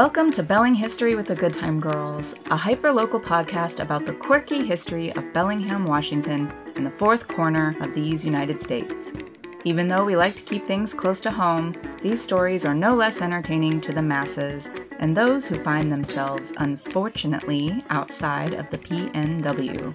Welcome to Belling History with the Good Time Girls, a hyper-local podcast about the quirky history of Bellingham, Washington, in the fourth corner of these United States. Even though we like to keep things close to home, these stories are no less entertaining to the masses and those who find themselves unfortunately outside of the PNW.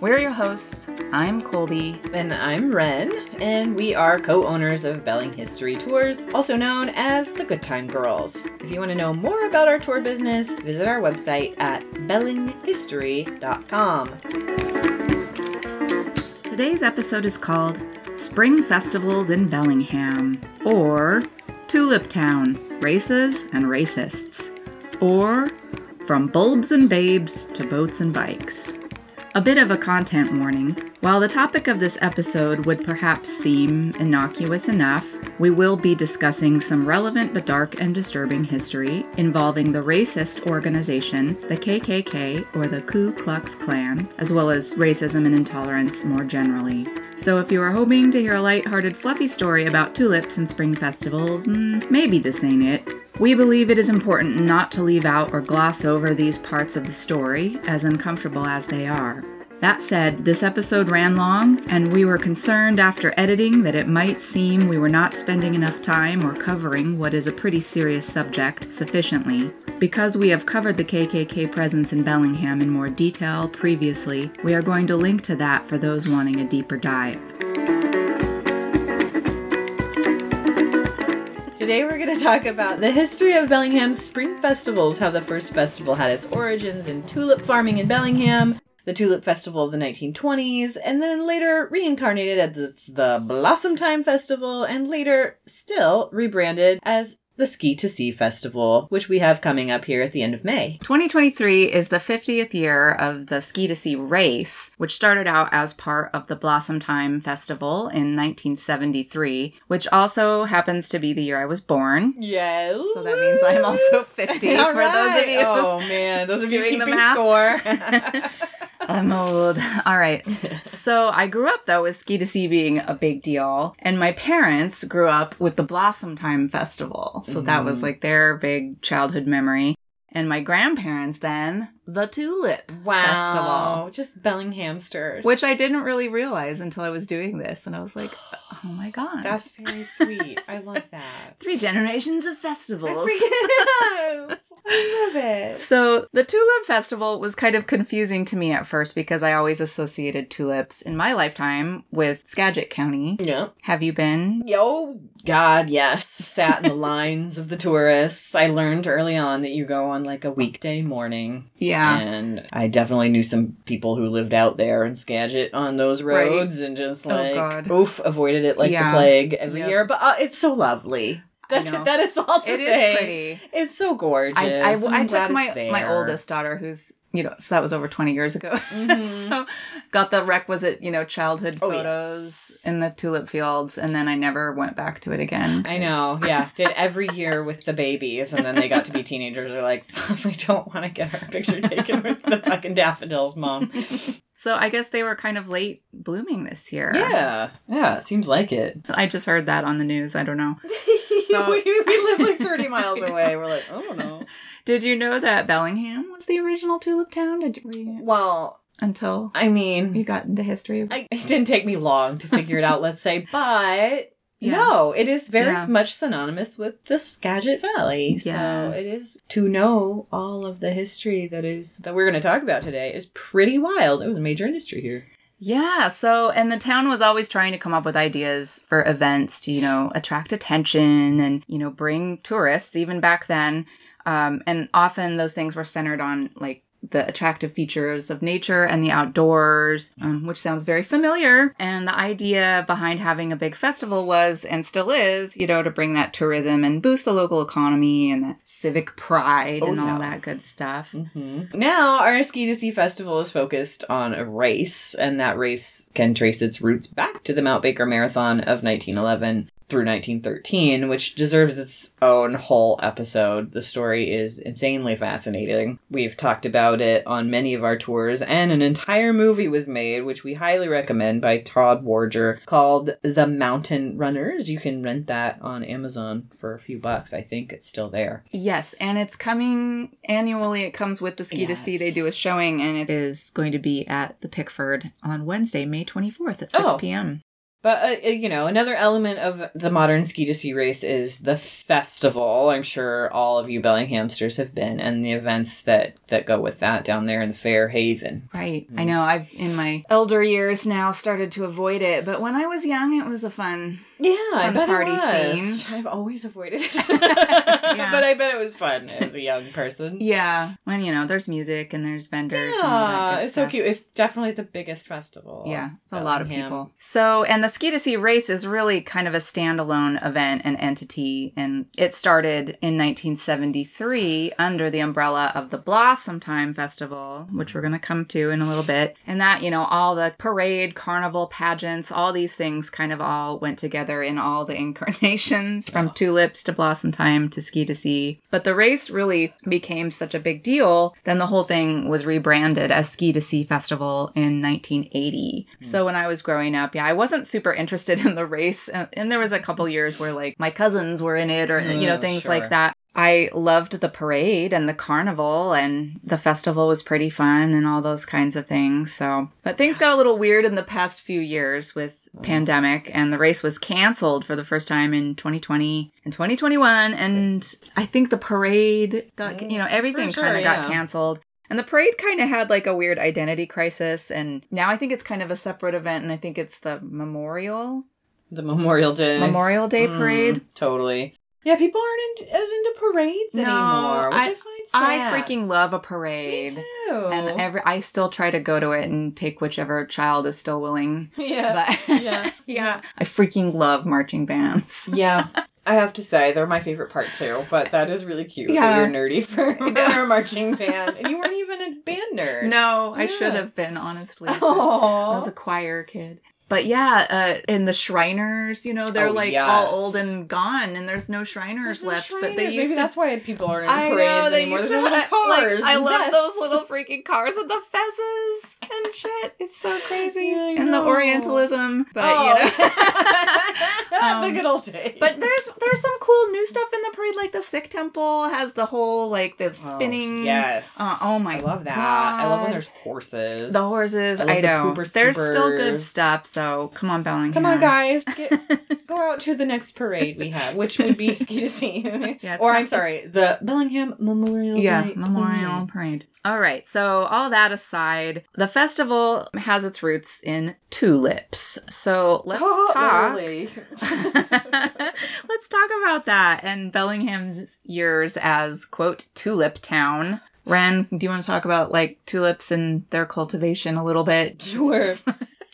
We're your hosts. I'm Colby. And I'm Ren, and we are co owners of Belling History Tours, also known as the Good Time Girls. If you want to know more about our tour business, visit our website at bellinghistory.com. Today's episode is called Spring Festivals in Bellingham, or Tulip Town Races and Racists, or From Bulbs and Babes to Boats and Bikes. A bit of a content warning. While the topic of this episode would perhaps seem innocuous enough, we will be discussing some relevant but dark and disturbing history involving the racist organization, the KKK or the Ku Klux Klan, as well as racism and intolerance more generally. So if you are hoping to hear a light-hearted, fluffy story about tulips and spring festivals, mm, maybe this ain't it. We believe it is important not to leave out or gloss over these parts of the story, as uncomfortable as they are. That said, this episode ran long, and we were concerned after editing that it might seem we were not spending enough time or covering what is a pretty serious subject sufficiently. Because we have covered the KKK presence in Bellingham in more detail previously, we are going to link to that for those wanting a deeper dive. Today we're going to talk about the history of Bellingham's spring festivals, how the first festival had its origins in tulip farming in Bellingham, the Tulip Festival of the 1920s, and then later reincarnated as the Blossom Time Festival, and later still rebranded as the Ski to Sea Festival, which we have coming up here at the end of May. 2023 is the 50th year of the Ski to Sea race, which started out as part of the Blossom Time Festival in 1973, which also happens to be the year I was born. Yes. So that means I'm also 50 for right. those of you. Oh man, those of you doing the math. score. I'm old. All right. So I grew up though with ski to sea being a big deal, and my parents grew up with the Blossom Time Festival. So that was mm. like their big childhood memory. And my grandparents then the Tulip wow. Festival, Just Bellinghamsters. which I didn't really realize until I was doing this, and I was like, oh my god, That's very sweet. I love that. three generations of festivals. I love it. So, the Tulip Festival was kind of confusing to me at first because I always associated tulips in my lifetime with Skagit County. Yeah. Have you been? Oh, God, yes. Sat in the lines of the tourists. I learned early on that you go on like a weekday morning. Yeah. And I definitely knew some people who lived out there in Skagit on those Right. roads and just Oh, like, God. oof, avoided it like Yeah. the plague every Yep. year. But uh, it's so lovely. That's, that is all to It is say. pretty. It's so gorgeous. I, I, I took my, there. my oldest daughter, who's, you know, so that was over 20 years ago. Mhm. so, got the requisite, you know, childhood Oh, photos yes. in the tulip fields, and then I never went back to it again. I know, yeah. Did every year with the babies, and then they got to be teenagers. They're like, we don't want to get our picture taken with the fucking daffodils, mom. So, I guess they were kind of late blooming this year. Yeah, yeah. It seems like it. I just heard that on the news. I don't know. So- we, we live like thirty miles away. We're like, oh no. Did you know that Bellingham was the original tulip town? Did you, Well, until I mean, you got into history? I, it didn't take me long to figure it out. Let's say, but. Yeah. No, it is very Yeah. much synonymous with the Skagit Valley. Yeah. So it is to know all of the history that is that we're going to talk about today is pretty wild. It was a major industry here. Yeah. So, and the town was always trying to come up with ideas for events to, you know, attract attention and, you know, bring tourists, even back then. Um, and often those things were centered on like the attractive features of nature and the outdoors, um, which sounds very familiar. And the idea behind having a big festival was, and still is, you know, to bring that tourism and boost the local economy and the civic pride Oh, and yeah. all that good stuff. Mm-hmm. Now, our Ski to Sea Festival is focused on a race, and that race can trace its roots back to the Mount Baker Marathon of 1911. Through 1913, which deserves its own whole episode. The story is insanely fascinating. We've talked about it on many of our tours, and an entire movie was made, which we highly recommend by Todd Warnock called The Mountain Runners. You can rent that on Amazon for a few bucks. I think it's still there. Yes, and it's coming annually. It comes with the Ski to Sea. They do a showing, and it is going to be at the Pickford on Wednesday, May 24th at 6 Oh. p.m. But uh, uh, you know, another element of the modern ski to sea race is the festival. I'm sure all of you Bellinghamsters have been, and the events that that go with that down there in the Fairhaven. Right. Mm. I know. I've, in my elder years now, started to avoid it, but when I was young, it was a fun. Yeah, I bet party it was. Scene. I've always avoided it, Yeah. but I bet it was fun as a young person. Yeah. When, you know, there's music and there's vendors. and all that Yeah, it's so cute. It's definitely the biggest festival. Yeah, it's a lot of Bellingham. people. So, and the Ski to Sea race is really kind of a standalone event and entity. And it started in 1973 under the umbrella of the Blossom Time Festival, which we're going to come to in a little bit. And that, you know, all the parade, carnival, pageants, all these things kind of all went together in all the incarnations from tulips to Blossom Time to Ski to Sea. But the race really became such a big deal, then the whole thing was rebranded as Ski to Sea Festival in 1980. So when I was growing up, yeah, I wasn't super interested in the race. And, and there was a couple years where like my cousins were in it or, you know, Mm, things sure. like that. I loved the parade and the carnival and the festival was pretty fun and all those kinds of things. So, but things got a little weird in the past few years with pandemic and the race was canceled for the first time in 2020 and 2021 and I think the parade got you know everything sure, kind of yeah. got canceled. And the parade kind of had like a weird identity crisis and now I think it's kind of a separate event and I think it's the Memorial The Memorial Day. Memorial Day Mm, parade. totally. Yeah, people aren't in, as into parades No, anymore, which I, I- I freaking love a Me parade. too. And every I still try to go to it and take whichever child is still willing. yeah, But yeah, yeah. I freaking love marching bands. yeah. I have to say they're my favorite part too. But that is really cute. Yeah. that you're nerdy for, for a marching band, and you weren't even a band nerd. No, I should have been honestly. I was a choir kid. But yeah, uh, in the Shriners, you know, they're Oh, like yes. all old and gone, and there's no Shriners There's no left. But they used Maybe to that's why people aren't in I parades know they anymore. used There's to no ha- like, cars. I love those little freaking cars with the fezzes and shit. It's so crazy, Yeah, and the. Orientalism. But Oh. you know, the Um, good old days. but there's there's some cool new stuff in the parade. Like the Sikh temple has the whole like the spinning. Oh, yes. Uh, oh my I love that. I love when there's horses. The horses, I I, the know. Pooper There's still good stuff. So come on, Bellingham. Come on, guys, get, go out to the next parade we have, which would be ski to sea. Yeah, or I'm sorry, the Bellingham Memorial. yeah, Memorial Parade. Parade. All right, so all that aside, the festival has its roots in tulips. So let's Oh, talk. let's talk about that and Bellingham's years as quote tulip town. Ren, do you want to talk about like tulips and their cultivation a little bit? Sure.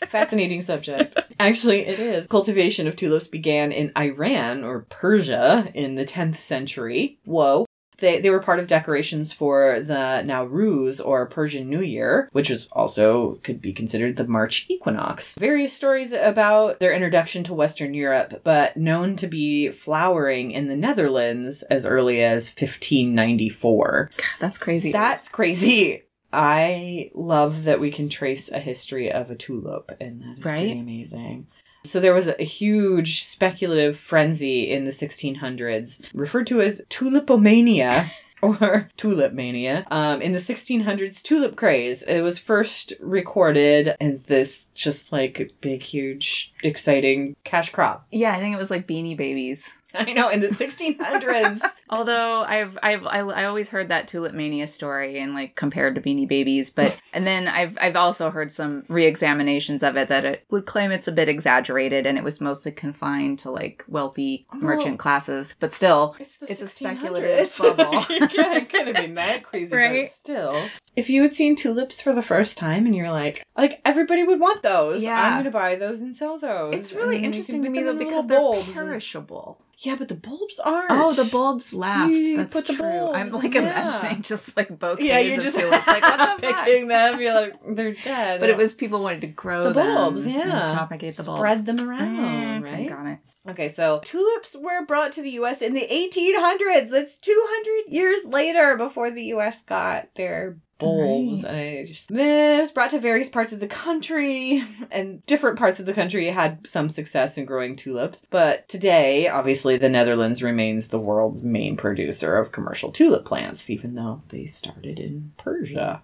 Fascinating subject. Actually, it is. Cultivation of tulips began in Iran or Persia in the 10th century. Whoa. They, they were part of decorations for the Nowruz or Persian New Year, which was also could be considered the March equinox. Various stories about their introduction to Western Europe, but known to be flowering in the Netherlands as early as 1594. That's crazy. That's crazy. I love that we can trace a history of a tulip, and that is pretty amazing. So there was a huge speculative frenzy in the 1600s, referred to as tulipomania. Or tulip mania. Um, in the 1600s, tulip craze. It was first recorded as this just like big, huge, exciting cash crop. yeah, I think it was like Beanie Babies. I know, in the 1600s. Although I've I've I, I always heard that tulip mania story and like compared to Beanie Babies, but and then I've I've also heard some re-examinations of it that it would claim it's a bit exaggerated and it was mostly confined to like wealthy oh. merchant classes, but still It's, the It's a speculative bubble. you can't, could have been that crazy, Right? but still. If you had seen tulips for the first time and you're like, like everybody would want those. Yeah. I'm gonna buy those and sell those. It's really And then you interesting to me though because they're bulbs perishable. Yeah, but the bulbs aren't. Oh, the bulbs last. You That's true. I'm bulbs, like yeah. imagining just like bouquets Yeah, you're just tulips. Like what the picking them. You're like they're dead. But it was people wanted to grow the bulbs, yeah. propagate the bulbs. Spread them around, Mm, right? Got it. Okay, so tulips were brought to the U.S. in the 1800s. That's 200 years later before the U.S. got their bulbs. Right. And I just, it was brought to various parts of the country, and different parts of the country had some success in growing tulips. But today, obviously, the Netherlands remains the world's main producer of commercial tulip plants, even though they started in Persia.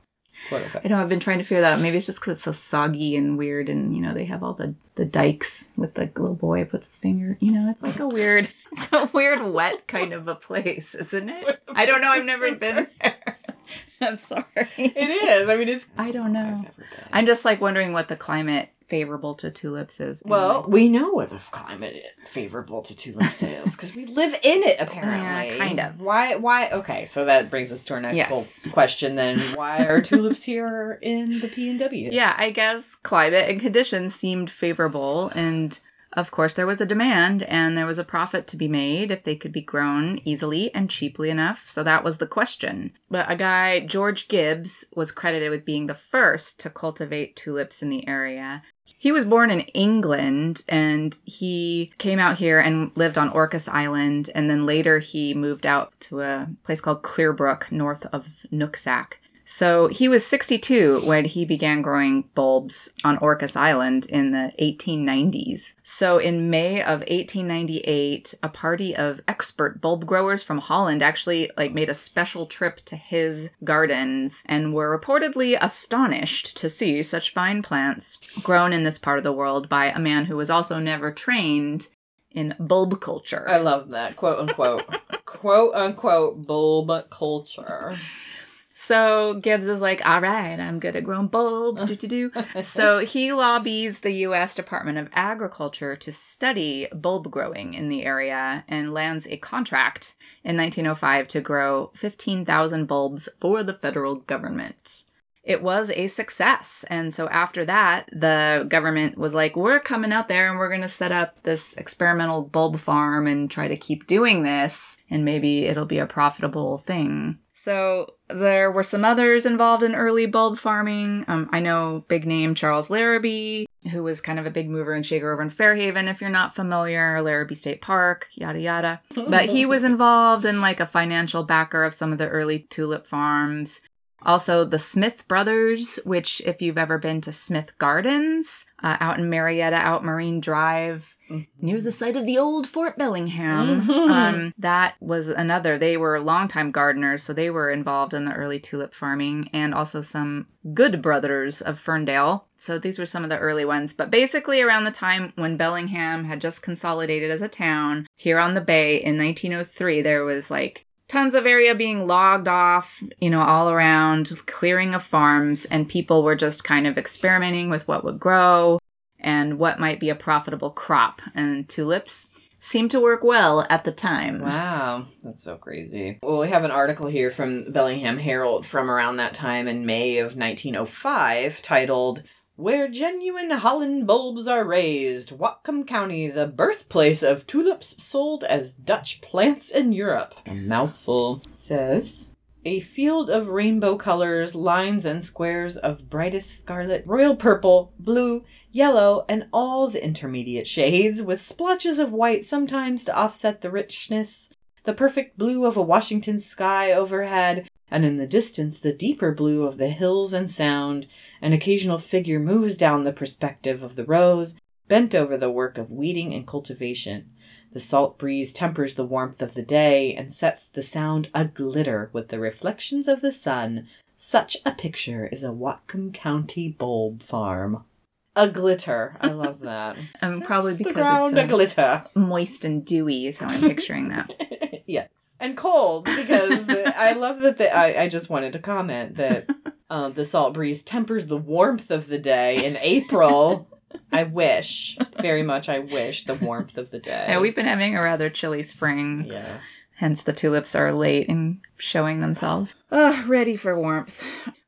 I know I've been trying to figure that out. Maybe it's just because it's so soggy and weird, and you know they have all the the dikes with the little boy puts his finger. You know, it's like a weird, it's a weird wet kind of a place, isn't it? I don't know. I've never been there. I'm sorry. It is. I mean, it's. I don't know. I've never been. I'm just like wondering what the climate favorable to tulips is. Well, we know what the climate is favorable to tulip sales because we live in it apparently. Yeah, kind of. Why? Why? Okay, so that brings us to our next Yes. qu- question. Then, why are tulips here in the P and W? yeah, I guess climate and conditions seemed favorable, and of course there was a demand and there was a profit to be made if they could be grown easily and cheaply enough. So that was the question. But a guy, George Gibbs, was credited with being the first to cultivate tulips in the area. He was born in England and he came out here and lived on Orcas Island. And then later he moved out to a place called Clearbrook, north of Nooksack. So he was 62 when he began growing bulbs on Orcas Island in the 1890s. So in May of 1898, a party of expert bulb growers from Holland actually like made a special trip to his gardens and were reportedly astonished to see such fine plants grown in this part of the world by a man who was also never trained in bulb culture. I love that quote unquote quote unquote bulb culture. So Gibbs is like, all right, I'm good at growing bulbs. Do, do, do. so he lobbies the U.S. Department of Agriculture to study bulb growing in the area and lands a contract in 1905 to grow 15,000 bulbs for the federal government. It was a success. And so after that, the government was like, we're coming out there and we're going to set up this experimental bulb farm and try to keep doing this. And maybe it'll be a profitable thing. So there were some others involved in early bulb farming. Um, I know big name Charles Larrabee, who was kind of a big mover and shaker over in Fairhaven, if you're not familiar, Larrabee State Park, yada yada. But he was involved in like a financial backer of some of the early tulip farms. Also, the Smith brothers, which, if you've ever been to Smith Gardens uh, out in Marietta, out Marine Drive, near the site of the old Fort Bellingham, Mhm. um, that was another. They were longtime gardeners, so they were involved in the early tulip farming, and also some Good brothers of Ferndale. So these were some of the early ones. But basically, around the time when Bellingham had just consolidated as a town here on the bay in 1903, there was like tons of area being logged off, you know, all around, clearing of farms, and people were just kind of experimenting with what would grow and what might be a profitable crop. And tulips seemed to work well at the time. Wow, that's so crazy. Well, we have an article here from Bellingham Herald from around that time in May of 1905 titled Where Genuine Holland Bulbs Are Raised, Whatcom County, the birthplace of tulips sold as Dutch plants in Europe. A mouthful says. A field of rainbow colors, lines and squares of brightest scarlet, royal purple, blue, yellow, and all the intermediate shades, with splotches of white sometimes to offset the richness, the perfect blue of a Washington sky overhead, and in the distance the deeper blue of the hills and sound. An occasional figure moves down the perspective of the rows, bent over the work of weeding and cultivation. The salt breeze tempers the warmth of the day and sets the sound aglitter with the reflections of the sun. Such a picture is a Whatcom County bulb farm. A glitter. I love that. Um, Sets probably the because ground it's, a um, glitter. Moist and dewy is how I'm picturing that. yes. And cold because the, I love that the, I, I just wanted to comment that uh, the salt breeze tempers the warmth of the day in April. I wish, very much, I wish the warmth of the day. Yeah, we've been having a rather chilly spring, Yeah. hence the tulips are late in showing themselves. Ugh, ready for warmth.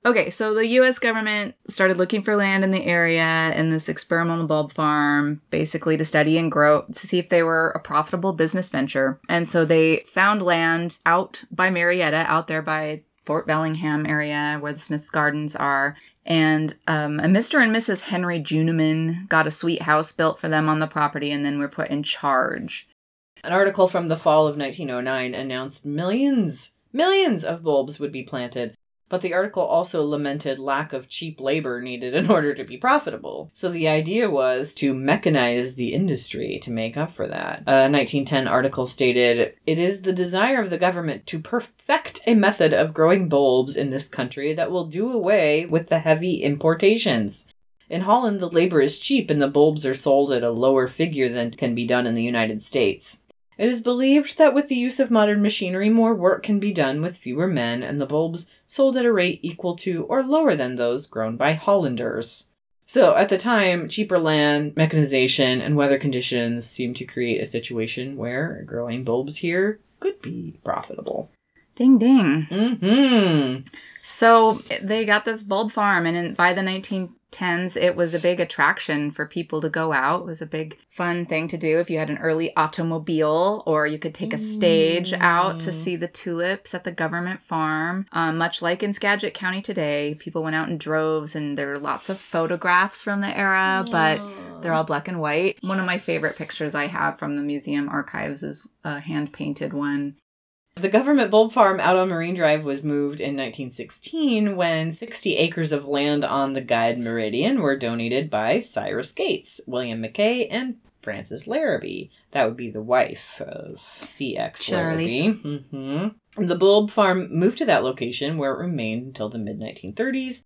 Okay, so the US government started looking for land in the area in this experimental bulb farm, basically to study and grow, to see if they were a profitable business venture. And so they found land out by Marietta, out there by Fort Bellingham area where the Smith Gardens are. And um, a Mr. and Mrs. Henry Juneman got a sweet house built for them on the property and then were put in charge. An article from the fall of 1909 announced millions, millions of bulbs would be planted, but the article also lamented lack of cheap labor needed in order to be profitable. So the idea was to mechanize the industry to make up for that. A 1910 article stated, It is the desire of the government to perfect a method of growing bulbs in this country that will do away with the heavy importations. In Holland, the labor is cheap and the bulbs are sold at a lower figure than can be done in the United States. It is believed that with the use of modern machinery, more work can be done with fewer men, and the bulbs sold at a rate equal to or lower than those grown by Hollanders. So, at the time, cheaper land, mechanization, and weather conditions seemed to create a situation where growing bulbs here could be profitable. Ding ding. Mm-hmm. So they got this bulb farm, and in, by the 1910s, it was a big attraction for people to go out. It was a big fun thing to do if you had an early automobile, or you could take a stage out to see the tulips at the government farm. Um, much like in Skagit County today, people went out in droves, and there were lots of photographs from the era, but they're all black and white. One of my favorite pictures I have from the museum archives is a hand painted one. The government bulb farm out on Marine Drive was moved in 1916 when 60 acres of land on the Guide Meridian were donated by Cyrus Gates, William McKay, and Frances Larrabee. That would be the wife of C.X. Shirley. Larrabee. hmm The bulb farm moved to that location where it remained until the mid 1930s.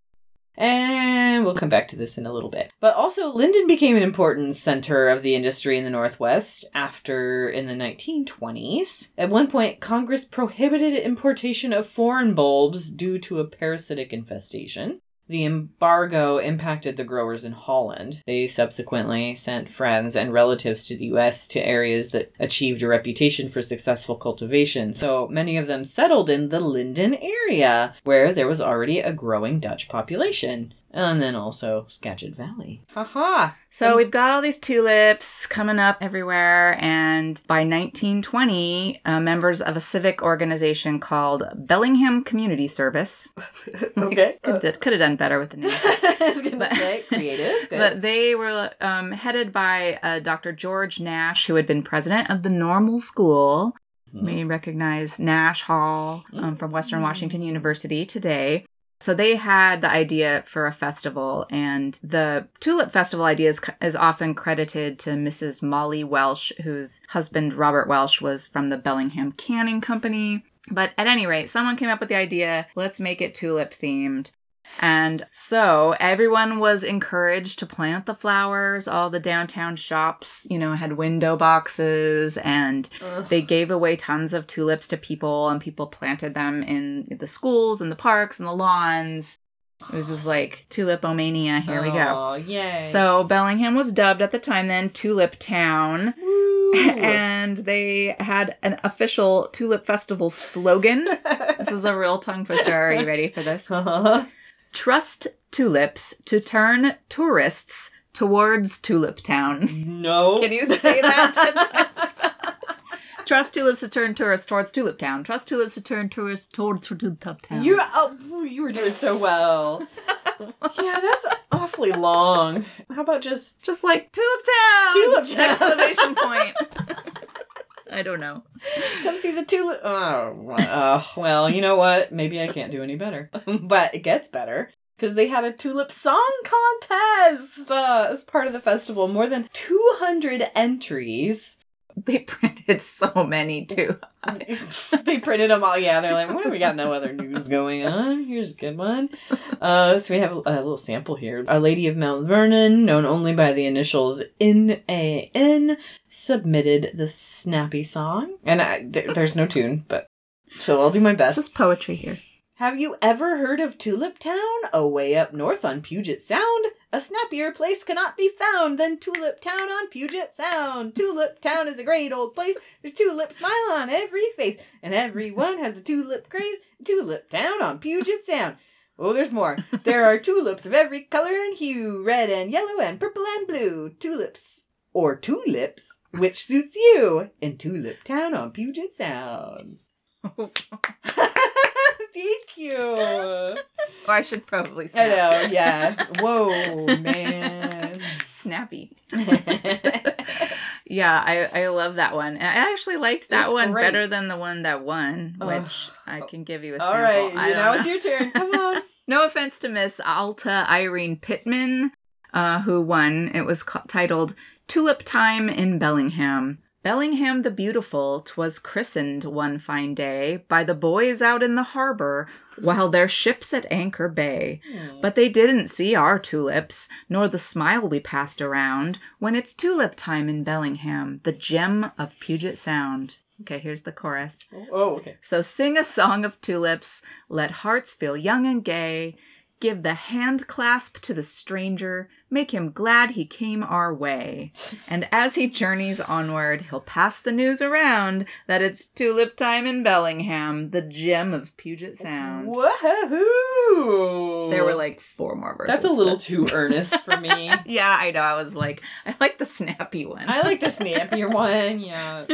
And we'll come back to this in a little bit. But also, Lynden became an important center of the industry in the Northwest after in the 1920s. At one point, Congress prohibited importation of foreign bulbs due to a parasitic infestation. The embargo impacted the growers in Holland. They subsequently sent friends and relatives to the US to areas that achieved a reputation for successful cultivation. So many of them settled in the Lynden area, where there was already a growing Dutch population. And then also Skagit Valley. Haha! So we've got all these tulips coming up everywhere, and by 1920, uh, members of a civic organization called Bellingham Community Service Okay. could could have done better with the name. I gonna But- say creative. Good. But they were um, headed by uh, Dr. George Nash, who had been president of the Normal School. You may recognize Nash Hall um, from Western Washington University today. So they had the idea for a festival, and the Tulip Festival idea is, is often credited to Mrs. Molly Welsh, whose husband Robert Welsh was from the Bellingham Canning Company. But at any rate, someone came up with the idea let's make it tulip themed. And so everyone was encouraged to plant the flowers. All the downtown shops, you know, had window boxes and they gave away tons of tulips to people and people planted them in the schools and the parks and the lawns. It was just like tulipomania. Here we go. Oh, yay. So Bellingham was dubbed at the time then Tulip Town. Woo. And they had an official Tulip Festival slogan. this is a real tongue twister. Are you ready for this? Uh-huh. Trust tulips to turn tourists towards Tulip Town. no. Can you say that ten times fast? Trust tulips to turn tourists towards Tulip Town. Trust tulips to turn tourists towards Tulip Town. You oh, you were doing so well. yeah, that's awfully long. How about just just like Tulip Town. Tulip Town. Exclamation point. I don't know. come see the tulip? Oh, uh, well, you know what? Maybe I can't do any better, but it gets better. Because they had a tulip song contest uh, as part of the festival. More than 200 entries. They printed so many too. they printed them all. Yeah, they're like, well, we got no other news going on. Here's a good one. Uh, so we have a, a little sample here. Our Lady of Mount Vernon, known only by the initials N-A-N, submitted the snappy song. And I, th- there's no tune, but so I'll do my It's best. just poetry here. Have you ever heard of Tulip Town? Away up north on Puget Sound? A snappier place cannot be found than Tulip Town on Puget Sound. Tulip Town is a great old place. There's tulip smile on every face, and everyone has the tulip craze. Tulip Town on Puget Sound. Oh, there's more. there are tulips of every color and hue, red and yellow and purple and blue. Tulips or tulips, which suits you in Tulip Town on Puget Sound. Thank you. Or I should probably I snap. know, yeah. Whoa, man. Snappy. Yeah, I, I love that one. And I actually liked that It's one great. better than the one that won, which I can give you a All sample. right, I you don't now know. it's your turn. Come on. No offense to Miss Alta Irene Pittman, uh, who won. It was titled Tulip Time in Bellingham. Bellingham the Beautiful twas christened one fine day by the boys out in the harbor while their ships at anchor bay. Hmm. But they didn't see our tulips, nor the smile we passed around when it's tulip time in Bellingham, the gem of Puget Sound. Okay, here's the chorus. Oh, oh okay. So sing a song of tulips, let hearts feel young and gay. Give the hand clasp to the stranger, make him glad he came our way. And as he journeys onward, he'll pass the news around that it's tulip time in Bellingham, the gem of Puget Sound. Woohoo! There were like four more verses. That's a little but- too earnest for me. Yeah, I know. I was like, I like the snappy one. I like the snappier one, yeah.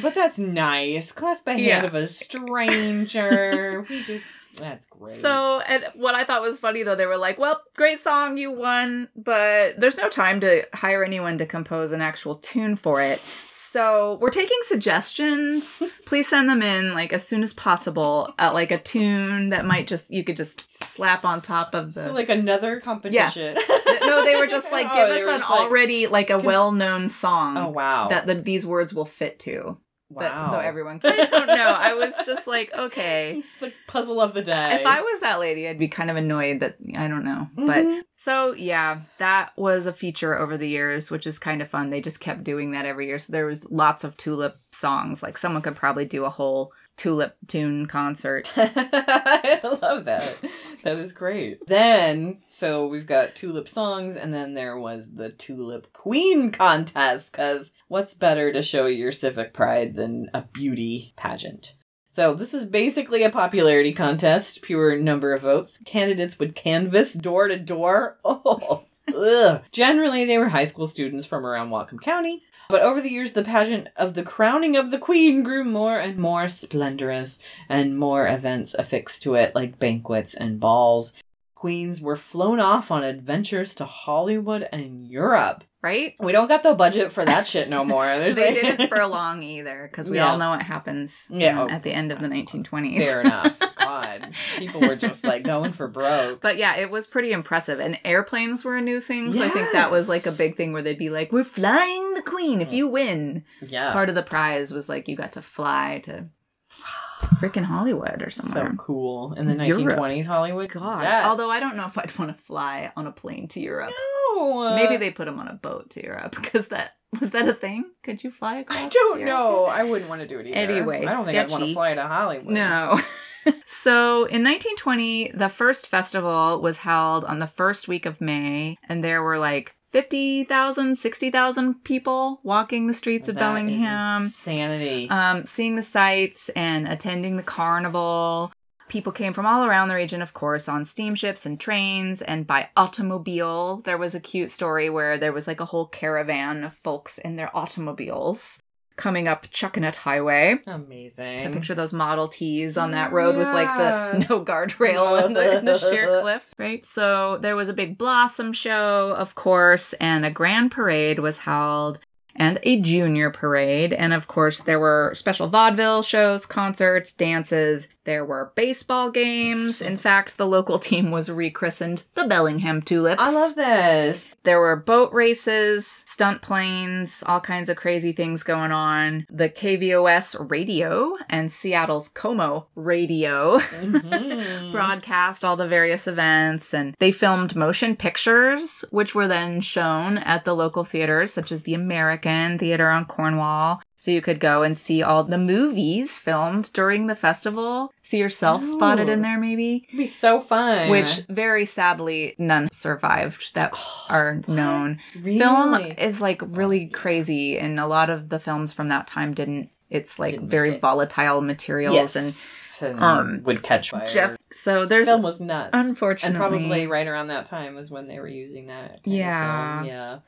But that's nice. Clasp a hand Yeah. of a stranger. we just that's great. So, and what I thought was funny though, they were like, "Well, great song, you won, but there's no time to hire anyone to compose an actual tune for it. So, we're taking suggestions. Please send them in like as soon as possible. Uh, like a tune that might just you could just slap on top of the. So like another competition. Yeah. no, they were just like, Oh, give they us an just like- already like a well-known song Oh wow. that the, these words will fit to. But, wow. so everyone. I don't know. I was just like, okay. It's the puzzle of the day. If I was that lady, I'd be kind of annoyed that I don't know. Mhm. But so yeah, that was a feature over the years, which is kind of fun. They just kept doing that every year. So there was lots of tulip songs. Like someone could probably do a whole tulip tune concert. I love that. That is great. Then, so we've got tulip songs, and then there was the tulip queen contest. Because what's better to show your civic pride than a beauty pageant? So this was basically a popularity contest, pure number of votes. Candidates would canvass door to door. Oh. Generally, they were high school students from around Whatcom County, but over the years, the pageant of the crowning of the queen grew more and more splendorous, and more events affixed to it, like banquets and balls. Queens were flown off on adventures to Hollywood and Europe. Right? We don't got the budget for that shit no more. There's they like- didn't for long either, because we Yeah. all know what happens Yeah. um, at the end of the 1920s. Fair enough. God, people were just like going for broke. But yeah, it was pretty impressive. And airplanes were a new thing. So I think that was like a big thing where they'd be like, we're flying the queen if you win. Yeah, Part of the prize was like you got to fly to freaking Hollywood or somewhere. so cool in the Europe. 1920s Hollywood. God. Yes. Although I don't know if I'd want to fly on a plane to Europe. No, Maybe they put them on a boat to Europe because that was that a thing? Could you fly across? I don't know. I wouldn't want to do it either. Anyway, I don't think I'd want to fly to Hollywood. No. so in 1920, the first festival was held on the first week of May, and there were like 50,000, 60,000 people walking the streets of That is Bellingham, insanity. um, seeing the sights and attending the carnival. People came from all around the region, of course, on steamships and trains and by automobile. There was a cute story where there was like a whole caravan of folks in their automobiles coming up Chuckanut Highway. Amazing. So picture those Model Ts on that road with like the no guardrail and the, and the sheer cliff, right? So there was a big blossom show, of course, and a grand parade was held and a junior parade. And of course, there were special vaudeville shows, concerts, dances. There were baseball games. In fact, the local team was rechristened the Bellingham Tulips. I love this. There were boat races, stunt planes, all kinds of crazy things going on. The KVOS radio and Seattle's KOMO radio Mhm. broadcast all the various events and they filmed motion pictures which were then shown at the local theaters such as the American Theater on Cornwall. So you could go and see all the movies filmed during the festival. See yourself spotted in there maybe. It'd be so fun. Which very sadly none survived that are known. really? Film is like really crazy, and a lot of the films from that time didn't. It's like Didn't very it. volatile materials, yes, and, um, would catch fire. Jeff So there's film was nuts. unfortunately And probably right around that time was when they were using that. Yeah. film. Yeah.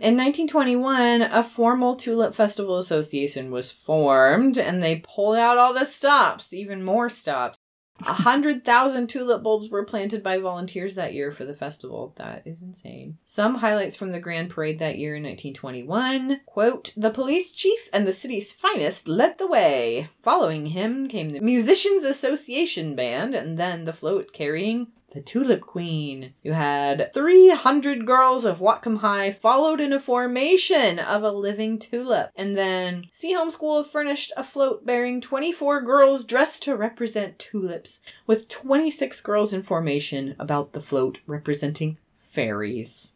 In 1921, a formal Tulip Festival Association was formed, and they pulled out all the stops, even more stops. A hundred thousand tulip bulbs were planted by volunteers that year for the festival. That is insane. Some highlights from the grand parade that year in 1921. Quote, the police chief and the city's finest led the way. Following him came the Musicians Association Band and then the float carrying the Tulip Queen. You had 300 girls of Whatcom High followed in a formation of a living tulip. And then Sehome School furnished a float bearing 24 girls dressed to represent tulips, with 26 girls in formation about the float representing fairies.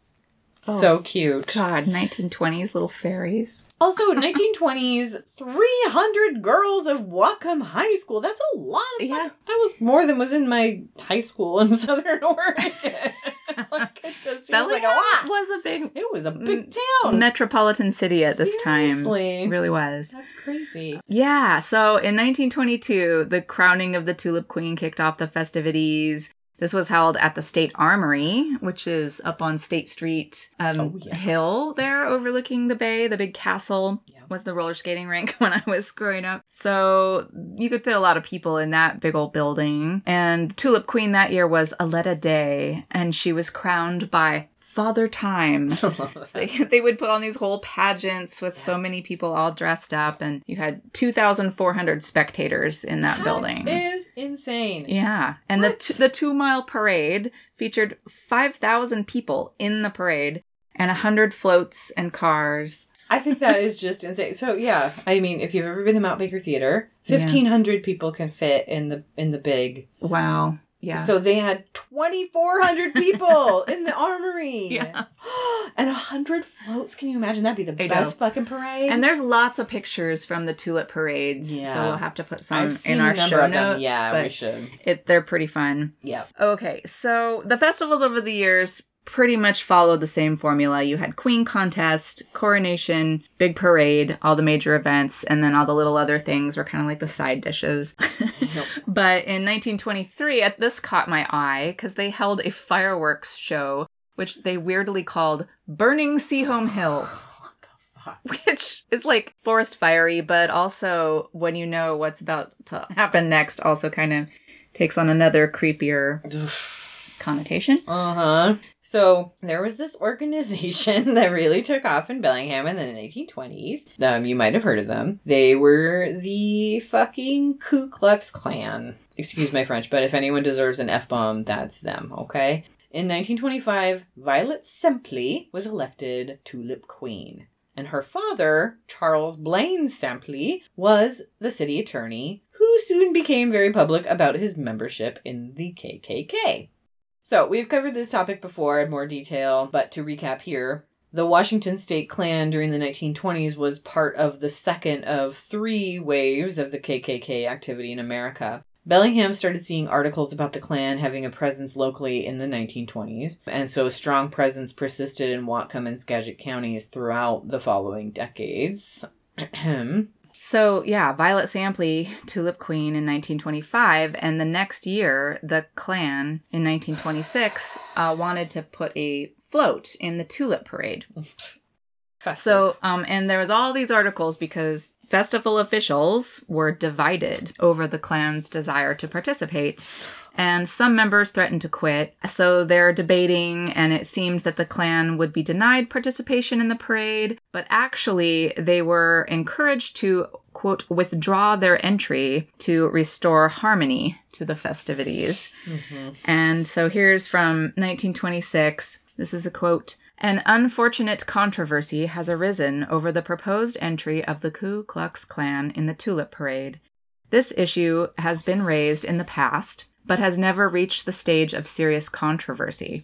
Oh, so cute. God, 1920s little fairies. Also, 1920s, 300 girls of Whatcom High School. That's a lot of Yeah. That was more than was in my high school in Southern Oregon. like, it just seems like a lot. was a big It was a big town. metropolitan city at this time. Seriously. It really was. That's crazy. Yeah, so in 1922, the crowning of the Tulip Queen kicked off the festivities. This was held at the State Armory, which is up on State Street um, Oh, yeah. Hill there, overlooking the bay. The big castle Yeah. was the roller skating rink when I was growing up. So you could fit a lot of people in that big old building. And Tulip Queen that year was Aletta Day, and she was crowned by Father Time. They, they would put on these whole pageants with so many people all dressed up, and you had 2,400 spectators in that, building. is insane. yeah. And the, t- the two mile parade featured 5,000 people in the parade and 100 floats and cars. I think that is just insane. So yeah, I mean, if you've ever been to Mount Baker Theater, Yeah. fifteen hundred people can fit in the in the big. Wow. Yeah. So they had twenty four hundred people in the armory. Yeah. and a hundred floats. Can you imagine? That'd be the I know. best fucking parade. and there's lots of pictures from the tulip parades, Yeah. so we'll have to put some in our show notes. Yeah, we should. it, they're pretty fun. Yeah. Okay, so the festivals over the years pretty much followed the same formula. You had Queen Contest, Coronation, Big Parade, all the major events, and then all the little other things were kind of like the side dishes. Yep. but in 1923, at this caught my eye because they held a fireworks show, which they weirdly called Burning Sehome Hill. Which is like forest fiery, but also when you know what's about to happen next, also kind of takes on another creepier connotation. Uh huh. So there was this organization that really took off in Bellingham in the 1920s. Um, you might have heard of them. They were the fucking Ku Klux Klan. Excuse my French, but if anyone deserves an f bomb, that's them. Okay. In 1925, Violet Sempley was elected Tulip Queen. And her father, Charles Blaine Sempley, was the city attorney who soon became very public about his membership in the KKK. So, we've covered this topic before in more detail, but to recap here, the Washington State Klan during the 1920s was part of the second of three waves of the KKK activity in America. Bellingham started seeing articles about the Klan having a presence locally in the 1920s, and so a strong presence persisted in Whatcom and Skagit counties throughout the following decades. So, yeah, Violet Sampley, Tulip Queen in 1925, and the next year, the Klan in 1926 uh, wanted to put a float in the Tulip Parade. So, um, and there was all these articles because festival officials were divided over the Klan's desire to participate. And some members threatened to quit. So they're debating, and it seemed that the Klan would be denied participation in the parade, but actually they were encouraged to, quote, withdraw their entry to restore harmony to the festivities. Mhm. And so here's from 1926. This is a quote. An unfortunate controversy has arisen over the proposed entry of the Ku Klux Klan in the Tulip Parade. This issue has been raised in the past, but has never reached the stage of serious controversy.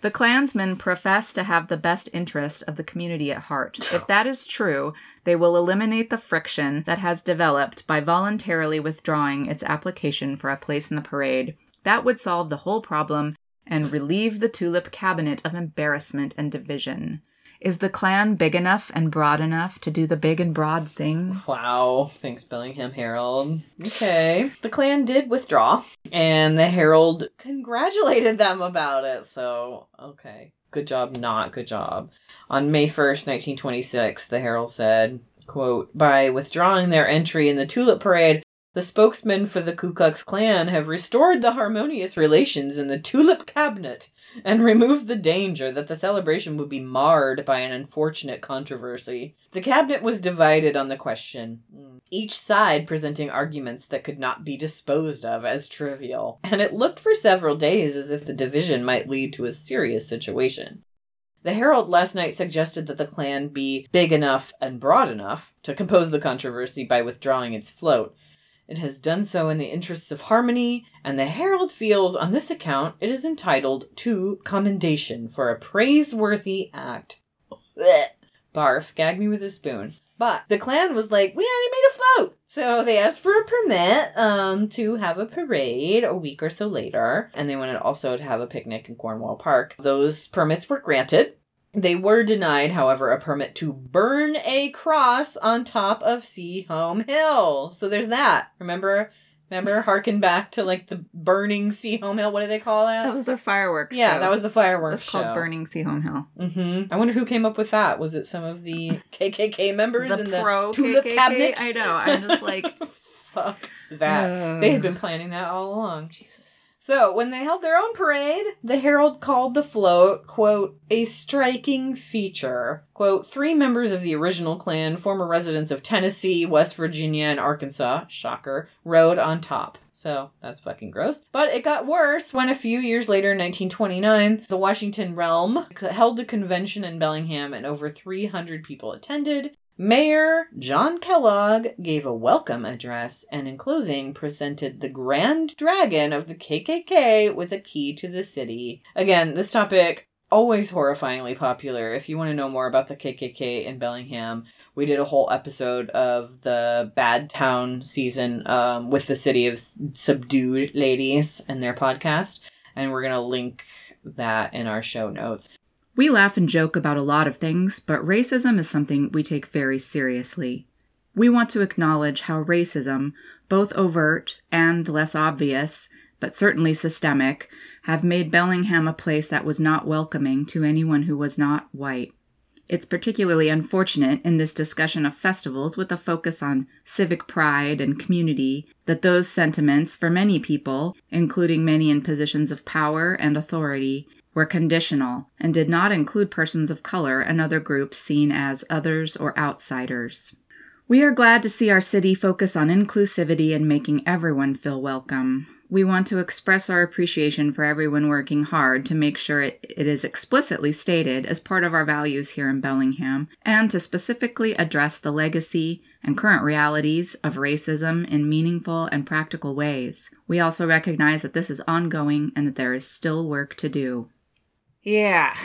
The Klansmen profess to have the best interest of the community at heart. If that is true, they will eliminate the friction that has developed by voluntarily withdrawing its application for a place in the parade. That would solve the whole problem and relieve the Tulip cabinet of embarrassment and division. Is the Klan big enough and broad enough to do the big and broad thing? Wow. Thanks, Bellingham Herald. Okay. The Klan did withdraw, and the Herald congratulated them about it. So, okay. Good job, not good job. On May 1st, 1926, the Herald said, quote, By withdrawing their entry in the Tulip Parade, the spokesmen for the Ku Klux Klan have restored the harmonious relations in the Tulip Cabinet and removed the danger that the celebration would be marred by an unfortunate controversy. The cabinet was divided on the question, each side presenting arguments that could not be disposed of as trivial, and it looked for several days as if the division might lead to a serious situation. The Herald last night suggested that the Klan be big enough and broad enough to compose the controversy by withdrawing its float. It has done so in the interests of harmony, and the Herald feels on this account it is entitled to commendation for a praiseworthy act. Blech. Barf, gag me with a spoon. But the Klan was like, we already made a float. So they asked for a permit um, to have a parade a week or so later. And they wanted also to have a picnic in Cornwall Park. Those permits were granted. They were denied, however, a permit to burn a cross on top of Sehome Hill. So there's that. Remember? Remember, harken back to like the burning Sehome Hill. What do they call that? That was their fireworks yeah, show. that was the It fireworks was called. Burning Home Hill. hmm I wonder who came up with that. Was it some of the KKK members in the pro tulip KKK? cabinet? I know. I'm just like fuck that. They had been planning that all along. Jesus. So, when they held their own parade, the Herald called the float, quote, a striking feature. Quote, three members of the original Klan, former residents of Tennessee, West Virginia, and Arkansas, shocker, rode on top. So, that's fucking gross. But it got worse when a few years later, in 1929, the Washington Realm held a convention in Bellingham and over 300 people attended. Mayor John Kellogg gave a welcome address and, in closing, presented the Grand Dragon of the KKK with a key to the city. Again, this topic always horrifyingly popular. If you want to know more about the KKK in Bellingham, we did a whole episode of the Bad Town season um, with the City of Subdued Ladies and their podcast, and we're gonna link that in our show notes. We laugh and joke about a lot of things, but racism is something we take very seriously. We want to acknowledge how racism, both overt and less obvious, but certainly systemic, have made Bellingham a place that was not welcoming to anyone who was not white. It's particularly unfortunate in this discussion of festivals with a focus on civic pride and community that those sentiments, for many people, including many in positions of power and authority, were conditional and did not include persons of color and other groups seen as others or outsiders. We are glad to see our city focus on inclusivity and making everyone feel welcome. We want to express our appreciation for everyone working hard to make sure it, it is explicitly stated as part of our values here in Bellingham, and to specifically address the legacy and current realities of racism in meaningful and practical ways. We also recognize that this is ongoing and that there is still work to do. Yeah.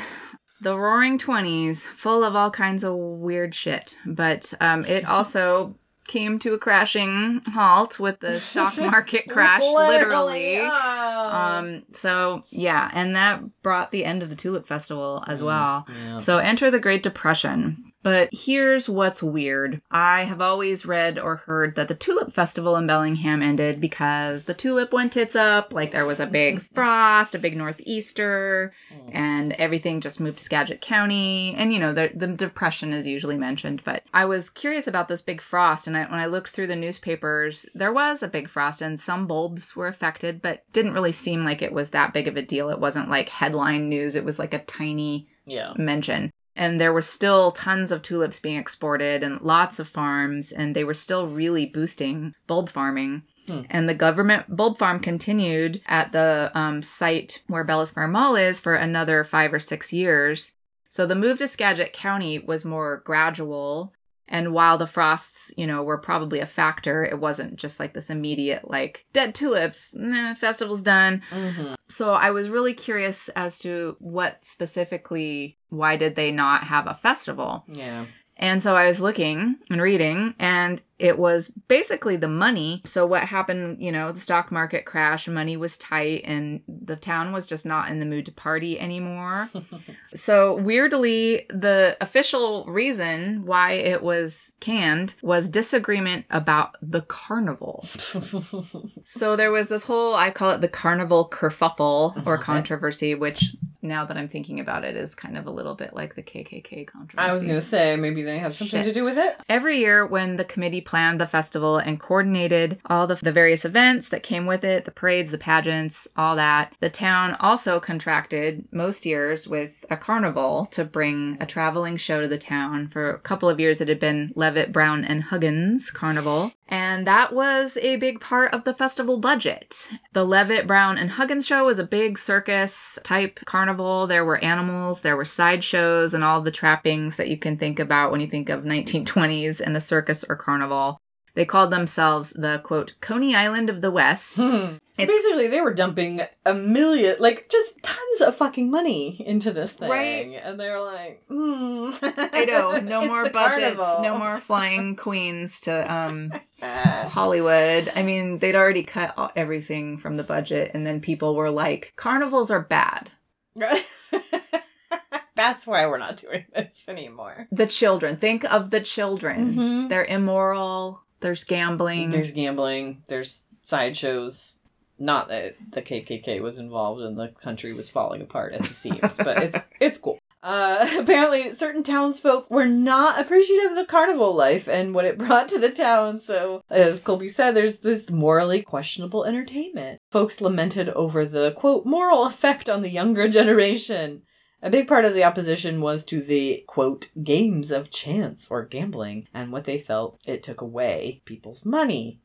The roaring 20s, full of all kinds of weird shit. But um, it also came to a crashing halt with the stock market crash, literally. Oh. Um, so, yeah, and that brought the end of the Tulip Festival as well. yeah. So, enter the Great Depression. But here's what's weird. I have always read or heard that the Tulip Festival in Bellingham ended because the tulip went tits up, like there was a big frost, a big northeaster, mm. and everything just moved to Skagit County. And you know, the, the depression is usually mentioned. But I was curious about this big frost, and I, when I looked through the newspapers, there was a big frost, and some bulbs were affected, but didn't really seem like it was that big of a deal. It wasn't like headline news, it was like a tiny yeah. mention. And there were still tons of tulips being exported and lots of farms, and they were still really boosting bulb farming. Hmm. And the government bulb farm continued at the um, site where Bellis Fair Mall is for another five or six years. So the move to Skagit County was more gradual. And while the frosts, you know, were probably a factor, it wasn't just like this immediate, like, dead tulips, nah, festival's done. Mm-hmm. So I was really curious as to what specifically, why did they not have a festival? Yeah. And so I was looking and reading, and it was basically the money. So, what happened, you know, the stock market crash, money was tight, and the town was just not in the mood to party anymore. so, weirdly, the official reason why it was canned was disagreement about the carnival. so, there was this whole, I call it the carnival kerfuffle or controversy, which now that I'm thinking about it is kind of a little bit like the KKK controversy. I was going to say maybe they had something Shit. to do with it. Every year, when the committee planned the festival and coordinated all the, the various events that came with it the parades, the pageants, all that the town also contracted most years with a carnival to bring a traveling show to the town. For a couple of years, it had been Levitt, Brown, and Huggins Carnival. And that was a big part of the festival budget. The Levitt, Brown, and Huggins show was a big circus type carnival. There were animals, there were sideshows, and all the trappings that you can think about when you think of 1920s and a circus or carnival. They called themselves the quote, Coney Island of the West. So It's- basically, they were dumping a million, like just tons of fucking money into this thing, Right. And they were like, hmm. I know, no more budgets, carnival. no more flying queens to um. Hollywood. I mean, they'd already cut everything from the budget, and then people were like, carnivals are bad. That's why we're not doing this anymore. The children, think of the children. Mhm. They're immoral, there's gambling. There's gambling. There's sideshows. Not that the KKK was involved and the country was falling apart at the seams, but it's it's cool. Uh, apparently, certain townsfolk were not appreciative of the carnival life and what it brought to the town. So, as Colby said, there's this morally questionable entertainment. Folks lamented over the quote moral effect on the younger generation. A big part of the opposition was to the quote games of chance or gambling and what they felt it took away people's money.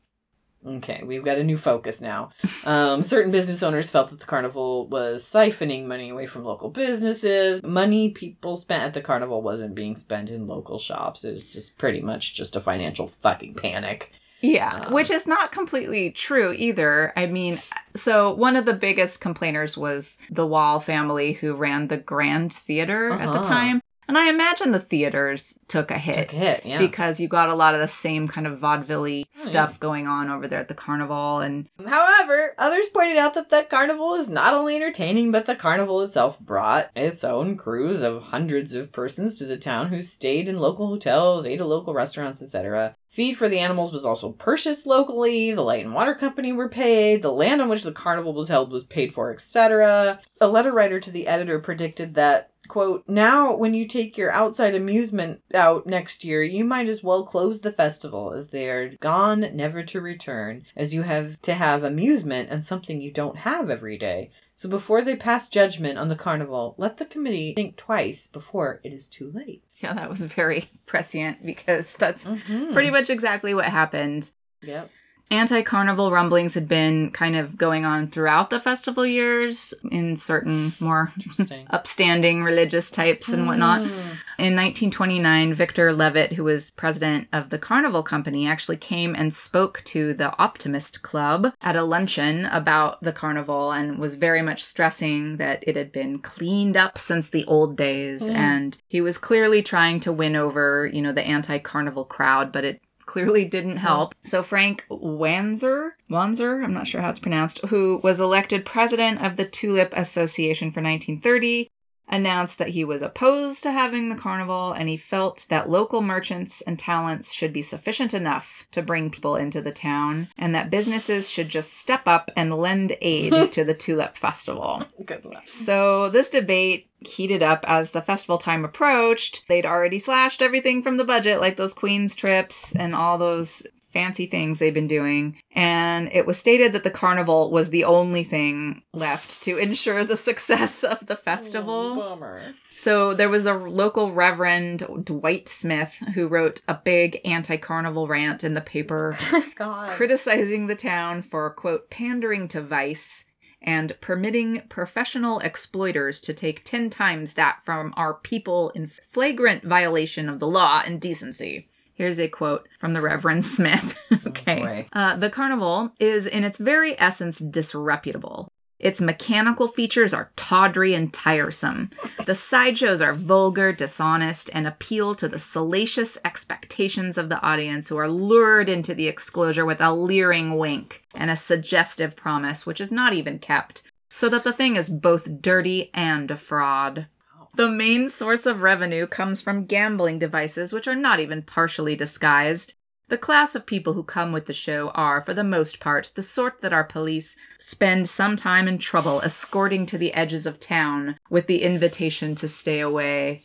Okay, we've got a new focus now. Um, certain business owners felt that the carnival was siphoning money away from local businesses. Money people spent at the carnival wasn't being spent in local shops. It was just pretty much just a financial fucking panic. Yeah, Um, which is not completely true either. I mean, so one of the biggest complainers was the Wall family who ran the Grand Theater at the Uh-huh. time. And I imagine the theaters took a hit. Took a hit, yeah. Because you got a lot of the same kind of vaudeville Oh, stuff yeah. going on over there at the carnival, and However, others pointed out that the carnival is not only entertaining, but the carnival itself brought its own crews of hundreds of persons to the town who stayed in local hotels, ate at local restaurants, etc. Feed for the animals was also purchased locally, the light and water company were paid, the land on which the carnival was held was paid for, etc. A letter writer to the editor predicted that quote now when you take your outside amusement out next year you might as well close the festival as they are gone never to return as you have to have amusement and something you don't have every day so before they pass judgment on the carnival let the committee think twice before it is too late yeah, that was very prescient because that's mm-hmm. pretty much exactly what happened. yep Anti carnival rumblings had been kind of going on throughout the festival years in certain more upstanding religious types and whatnot. Mm. In 1929, Victor Levitt, who was president of the Carnival Company, actually came and spoke to the Optimist Club at a luncheon about the carnival and was very much stressing that it had been cleaned up since the old days. Mm. And he was clearly trying to win over, you know, the anti carnival crowd, but it clearly didn't help. So Frank Wanzer, Wanzer, I'm not sure how it's pronounced, who was elected president of the Tulip Association for 1930, announced that he was opposed to having the carnival and he felt that local merchants and talents should be sufficient enough to bring people into the town and that businesses should just step up and lend aid to the Tulip Festival. good luck So this debate heated up as the festival time approached. They'd already slashed everything from the budget, like those Queen's trips and all those fancy things they've been doing. And it was stated that the carnival was the only thing left to ensure the success of the festival. Oh, bummer So there was a local Reverend Dwight Smith who wrote a big anti carnival rant in the paper oh god criticizing the town for, quote, pandering to vice and permitting professional exploiters to take 10 times that from our people in flagrant violation of the law and decency. Here's a quote from the Reverend Smith. okay. boy. uh, the carnival is, in its very essence, disreputable. Its mechanical features are tawdry and tiresome. The sideshows are vulgar, dishonest, and appeal to the salacious expectations of the audience who are lured into the exclosure with a leering wink and a suggestive promise, which is not even kept, so that the thing is both dirty and a fraud. The main source of revenue comes from gambling devices, which are not even partially disguised. The class of people who come with the show are, for the most part, the sort that our police spend some time and trouble escorting to the edges of town with the invitation to stay away.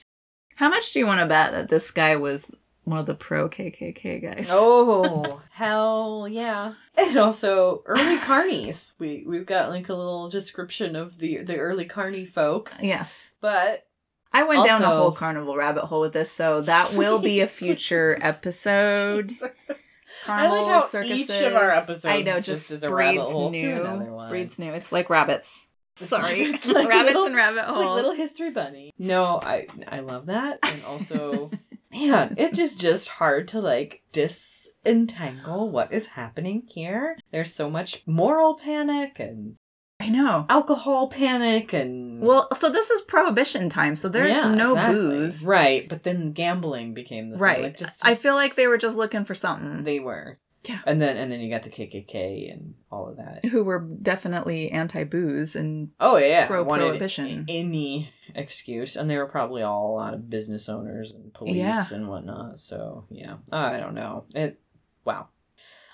How much do you want to bet that this guy was one of the pro KKK guys? Oh, hell yeah. And also early carnies. We we've got like a little description of the the early carny folk. yes. But I went down a whole carnival rabbit hole with this, so that will be a future Please. episode. I like Carnival, how each of our circuses. episodes I know, just just, is a breeds rabbit hole to new. another one. Breeds new. It's like rabbits. It's Sorry, it's like rabbits little- and rabbit It's holes. like little history bunny. No, I I love that. And also man, it is just just hard to like disentangle what is happening here. There's so much moral panic and I know. alcohol panic and Well, so this is prohibition time, so there's Yeah, no exactly. booze. Right, but then gambling became the thing. Right. Like just, I feel like they were just looking for something. they were. Yeah. And then and then you got the KKK and all of that. who were definitely anti-booze and Oh yeah, Pro wanted prohibition. Any excuse, and they were probably all a lot of business owners and police Yeah. and whatnot. So yeah, I don't know. It wow.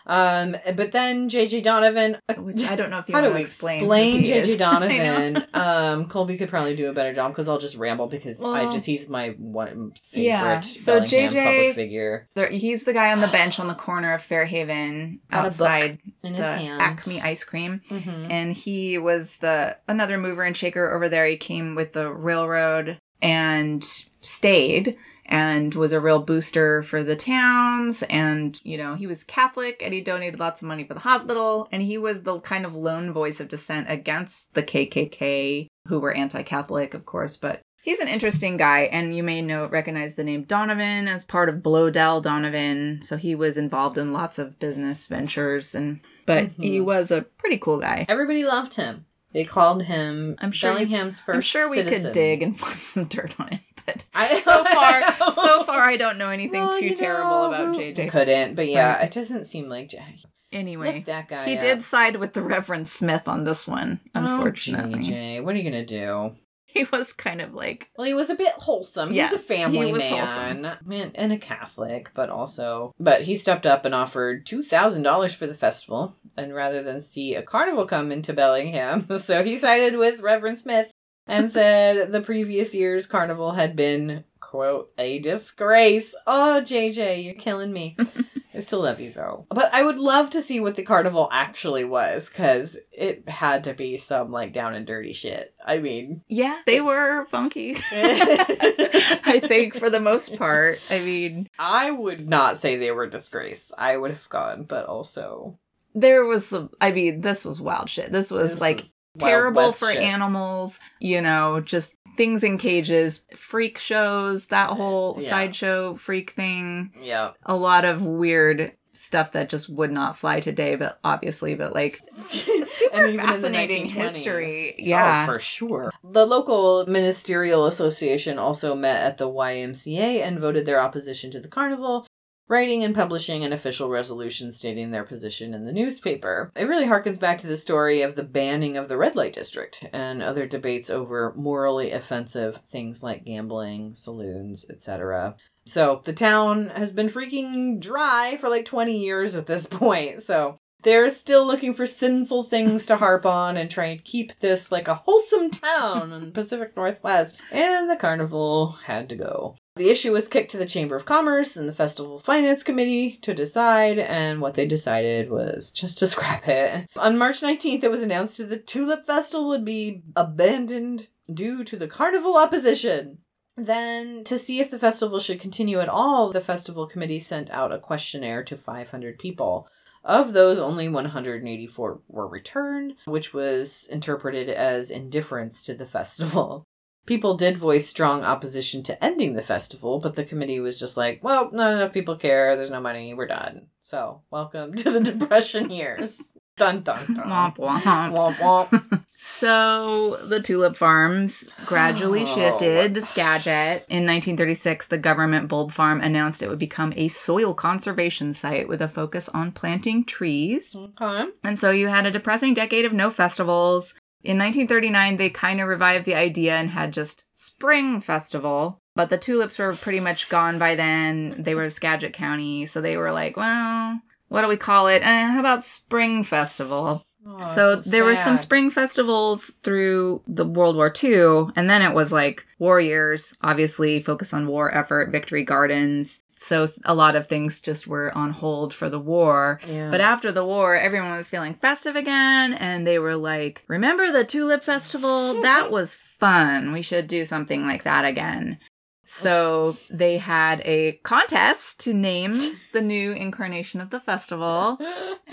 Um, but then JJ Donovan. which I don't know if you How want do to we explain. explain, who he is. JJ Donovan? um, Colby could probably do a better job because I'll just ramble because I Well, just he's my one favorite yeah, so Bellingham JJ public figure There- he's the guy on the bench on the corner of Fairhaven Got a book outside in the his hand. Acme ice cream. Mhm. and he was the another mover and shaker over there. He came with the railroad and stayed and was a real booster for the towns and you know he was catholic and he donated lots of money for the hospital and he was the kind of lone voice of dissent against the KKK who were anti-catholic of course but he's an interesting guy and you may know recognize the name Donovan as part of Bloedel Donovan so he was involved in lots of business ventures and but he Mhm. was a pretty cool guy Everybody loved him. They called him I'm sure Bellingham's first. I'm sure we citizen. could dig and find some dirt on it, but I, so far, so far, I don't know anything Well, too you terrible know, about who JJ. Couldn't, but yeah, Right. it doesn't seem like Jack. Anyway, Look that guy. he up. did side with the Reverend Smith on this one. Oh, Unfortunately, JJ, what are you gonna do? he was kind of like, Well, he was a bit wholesome. He was a family he was man, man, and a Catholic, but also, but he stepped up and offered two thousand dollars for the festival, and rather than see a carnival come into Bellingham, so he sided with Reverend Smith and said the previous year's carnival had been quote a disgrace. Oh, JJ, you're killing me. I still love you though. But I would love to see what the carnival actually was, because it had to be some like down and dirty shit. I mean, yeah, they were funky. I think for the most part. I mean, I would not say they were disgrace. I would have gone, but also there was. Some, I mean, this was wild shit. This was this like was terrible for shit. animals. You know, just things in cages, freak shows, that whole Yeah. sideshow freak thing. Yeah. a lot of weird stuff that just would not fly today, but obviously, but like super And even in the fascinating history. Oh, yeah. Oh, for sure. The local ministerial association also met at the YMCA and voted their opposition to the carnival, writing and publishing an official resolution stating their position in the newspaper. It really harkens back to the story of the banning of the red light district and other debates over morally offensive things like gambling, saloons, etc. So the town has been freaking dry for like 20 years at this point. So they're still looking for sinful things to harp on and try and keep this like a wholesome town in the Pacific Northwest. And the carnival had to go. The issue was kicked to the Chamber of Commerce and the Festival Finance Committee to decide, and what they decided was just to scrap it. On March 19th, it was announced that the Tulip Festival would be abandoned due to the carnival opposition. Then, to see if the festival should continue at all, the festival committee sent out a questionnaire to 500 people. Of those, only 184 were returned, which was interpreted as indifference to the festival. People did voice strong opposition to ending the festival, but the committee was just like, well, not enough people care, there's no money, we're done. So, welcome to the Depression years. Dun dun dun. Womp womp. Womp womp. So the tulip farms gradually Oh. shifted to Skagit. In 1936, the government bulb farm announced it would become a soil conservation site with a focus on planting trees. Okay. And so you had a depressing decade of no festivals. In 1939, they kind of revived the idea and had just Spring Festival. But the tulips were pretty much gone by then. They were Skagit County, so they were like, well, what do we call it? Eh, how about Spring Festival? Oh, so there were some spring festivals through the World War II, and then it was like warriors, obviously focus on war effort, victory gardens. So a lot of things just were on hold for the war. Yeah. But after the war, everyone was feeling festive again, and they were like, "Remember the Tulip Festival? That was fun. We should do something like that again." So they had a contest to name the new incarnation of the festival.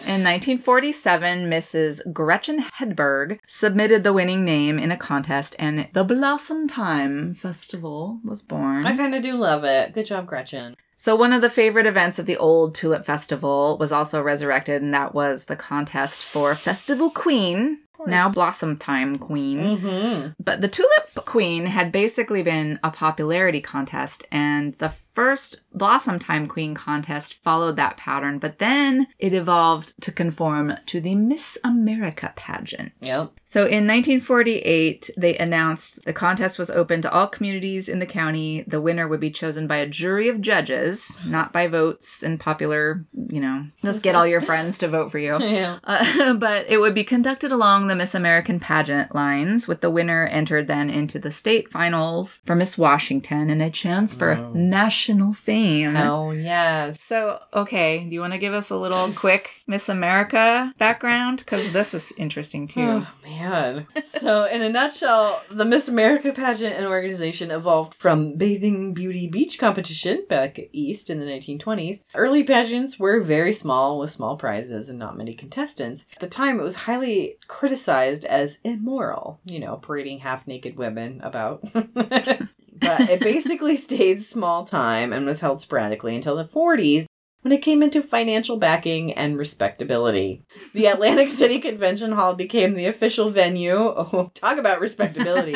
In 1947, Mrs. Gretchen Hedberg submitted the winning name in a contest, and the Blossomtime Festival was born. I kind of do love it. Good job, Gretchen. So, one of the favorite events of the old Tulip Festival was also resurrected, and that was the contest for Festival Queen, course. now Blossomtime Queen. Mm-hmm. But the Tulip Queen had basically been a popularity contest, and the first Blossomtime Queen contest followed that pattern, but then it evolved to conform to the Miss America pageant. Yep. So in 1948, they announced the contest was open to all communities in the county. The winner would be chosen by a jury of judges, not by votes and popular, you know, just get all your friends to vote for you. Yeah. Uh, but it would be conducted along the Miss American pageant lines, with the winner entered then into the state finals for Miss Washington and a chance for Wow. national fame. Oh yes. So, okay, do you want to give us a little quick Miss America background? Because this is interesting too. Oh man. So in a nutshell, the Miss America pageant and organization evolved from bathing beauty beach competition back east in the 1920s. Early pageants were very small with small prizes and not many contestants. At the time it was highly criticized as immoral, you know, parading half-naked women about. but it basically stayed small time and was held sporadically until the 40s when it came into financial backing and respectability. The Atlantic City Convention Hall became the official venue. Oh, talk about respectability.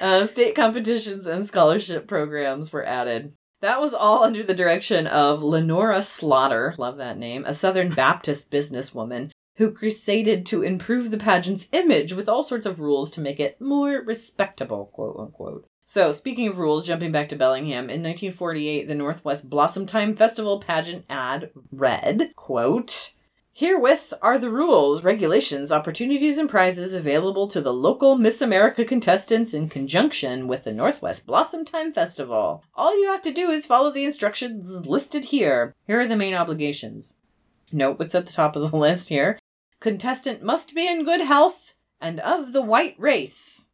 uh, state competitions and scholarship programs were added. That was all under the direction of Lenora Slaughter, love that name, a Southern Baptist businesswoman who crusaded to improve the pageant's image with all sorts of rules to make it more respectable, quote unquote. So, speaking of rules, jumping back to Bellingham, in 1948, the Northwest Blossomtime Festival pageant ad read, quote, Herewith are the rules, regulations, opportunities, and prizes available to the local Miss America contestants in conjunction with the Northwest Blossomtime Festival. All you have to do is follow the instructions listed here. Here are the main obligations. Note what's at the top of the list here. Contestant must be in good health and of the white race.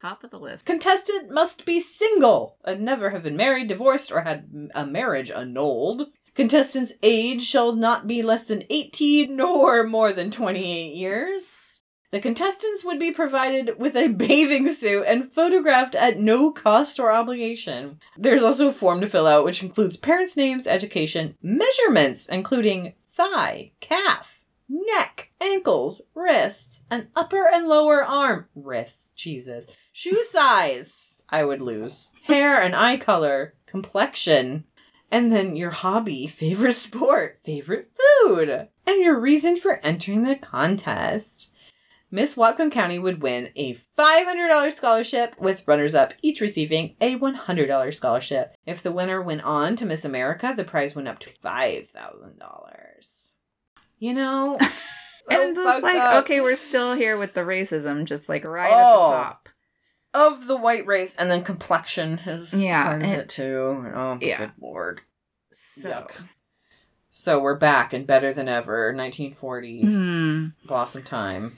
Top of the list. Contestant must be single and never have been married, divorced, or had a marriage annulled. Contestant's age shall not be less than 18 nor more than 28 years. The contestants would be provided with a bathing suit and photographed at no cost or obligation. There's also a form to fill out which includes parents' names, education, measurements, including thigh, calf, neck, ankles, wrists, and upper and lower arm. Wrists, Jesus. Shoe size, I would lose. Hair and eye color, complexion, and then your hobby, favorite sport, favorite food, and your reason for entering the contest. Miss Whatcom County would win a $500 scholarship, with runners up each receiving a $100 scholarship. If the winner went on to Miss America, the prize went up to $5,000. You know? so and just like, up. okay, we're still here with the racism, just like right Oh. at the top. of the white race, and then complexion is Yeah, part of it too. Oh, Yeah. good lord. So, Yuck. So we're back and better than ever. 1940s Hmm. blossom time.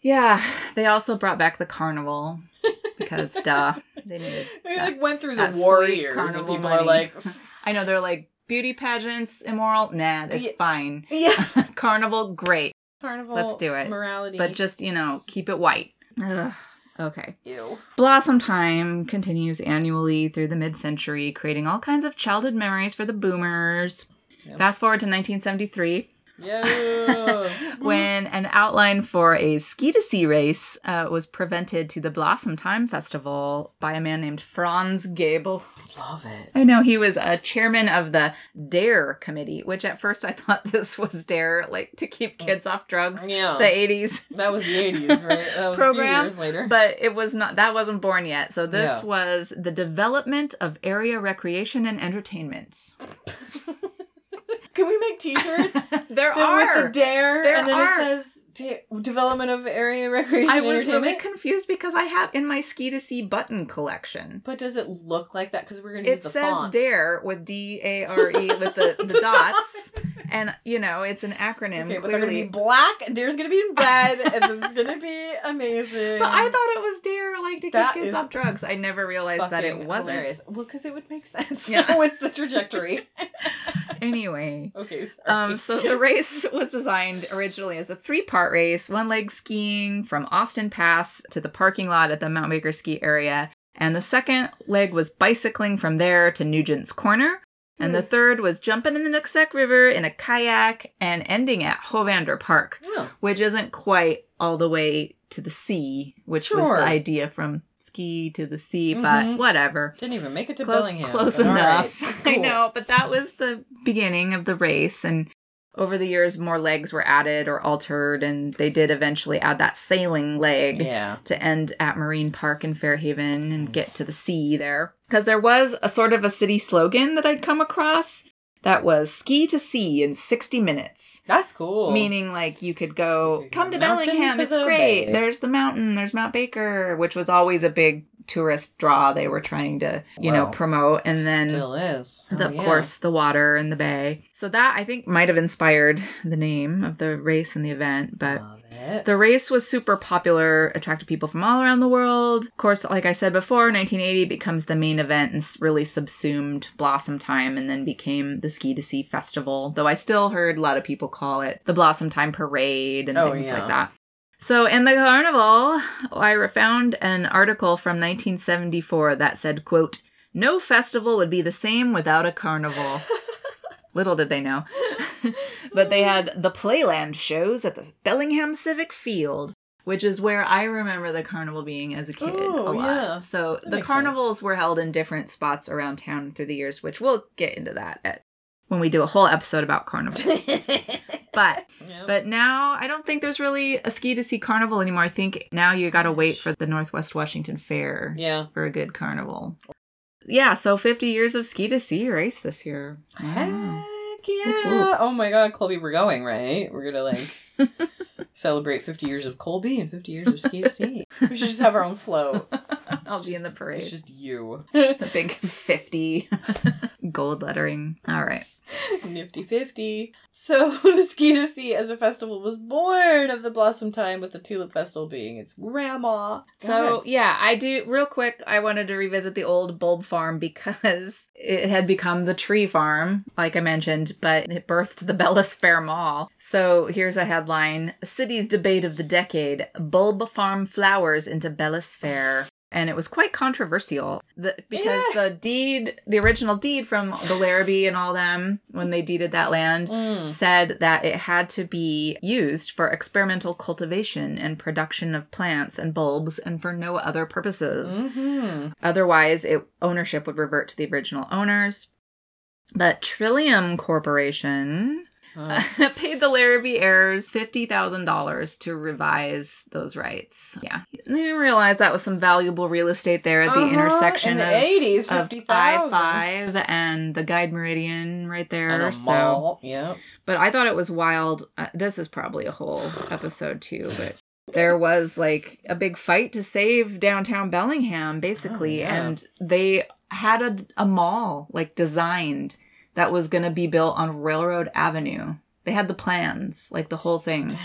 yeah, they also brought back the carnival because, duh, they needed. We that- like went through the war years, and people money. are like, I know they're like beauty pageants immoral. Nah, that's Yeah. fine. yeah, carnival, great, carnival. Let's do it. Morality, but just you know, keep it white. Ugh. Okay. ew. Blossomtime continues annually through the mid century, creating all kinds of childhood memories for the boomers. Yep. Fast forward to 1973. Yeah. when an outline for a ski to sea race uh, was presented to the Blossomtime Festival by a man named Franz Gabel. Love it. I know he was a chairman of the DARE committee, which at first I thought this was DARE, like to keep kids off drugs. Yeah. The 80s That was the 80s, right? That was program, years later. but it was not. That wasn't born yet. So this Yeah. was the development of area recreation and entertainment. Can we make t-shirts? There Then with are. the dare, There and then are. it says da- development of area recreation. I was really confused because I have in my ski to sea button collection. But does it look like that? Because we're gonna use It the says font. DARE with D A R E with the, the dots, and you know it's an acronym Okay, but they're gonna clearly. be black. Dare's gonna be in red, and it's gonna be amazing. But I thought it was DARE, like to keep That kids off drugs. I never realized that it wasn't. hilarious. Well, because it would make sense Yeah. with the trajectory. Anyway, okay, sorry. um, so the race was designed originally as a three-part race: one leg skiing from Austin Pass to the parking lot at the Mount Baker ski area, and the second leg was bicycling from there to Nugent's Corner. And the third was jumping in the Nooksack River in a kayak and ending at Hovander Park. Oh, which isn't quite all the way to the sea, which was the idea from ski to the sea, Mhm. but whatever. didn't even make it to Close, Bellingham. close enough. right, I know, but that was the beginning of the race, and over the years, more legs were added or altered, and they did eventually add that sailing leg Yeah. to end at Marine Park in Fairhaven and get to the sea there. Because there was a sort of a city slogan that I'd come across that was ski to sea in 60 minutes. That's cool. Meaning, like, you could go, come to Bellingham, to it's great. bay." There's the mountain, there's Mount Baker, which was always a big tourist draw they were trying to, you know, promote. And then, still is. the- Oh, of yeah. course, the water and the bay. So that, I think, might have inspired the name of the race and the event. But the race was super popular, attracted people from all around the world. Of course, like I said before, 1980 becomes the main event and really subsumed Blossomtime and then became the Ski to Sea Festival. Though I still heard a lot of people call it the Blossomtime Parade and Oh, things yeah. like that. So in the carnival, I found an article from 1974 that said, quote, no festival would be the same without a carnival. Little did they know. but they had the Playland shows at the Bellingham Civic Field, which is where I remember the carnival being as a kid Oh, a lot. yeah. So That the carnivals were held in different spots around town through the years, which we'll get into that at when we do a whole episode about carnival. but Yeah. but now I don't think there's really a ski to sea carnival anymore. I think now you got to wait for the Northwest Washington Fair yeah. for a good carnival. Yeah, so 50 years of ski to sea race this year. Wow. Heck yeah. Oh my god, Colby, we're going, right? We're gonna like celebrate 50 years of Colby and 50 years of Ski to Sea. We should just have our own float. I'll be in the parade. It's just you. the big 50 gold lettering. All right. Nifty 50. So, the Ski to Sea as a festival was born of the Blossomtime with the Tulip Festival being its grandma. So, yeah, I do real quick. I wanted to revisit the old bulb farm because it had become the tree farm, like I mentioned, but it birthed the Bellis Fair Mall. So, here's a headline City's debate of the decade Bulb Farm flowers into Bellis Fair. And it was quite controversial the, because Yeah. the deed, the original deed from the Larrabee and all them, when they deeded that land, Mm. said that it had to be used for experimental cultivation and production of plants and bulbs and for no other purposes. Mhm. Otherwise, it, ownership would revert to the original owners. But Trillium Corporation Uh, paid the Larrabee heirs $50,000 to revise those rights. Yeah. They didn't realize that was some valuable real estate there at the Uh-huh, intersection in the of, 80s, of I-5 and the Guide Meridian right there. so mall. Yeah. but I thought it was wild. Uh, this is probably a whole episode too, but there was like a big fight to save downtown Bellingham, basically, Oh, yeah. and they had a, a mall like designed that was going to be built on Railroad Avenue. They had the plans, like the whole thing, Dang.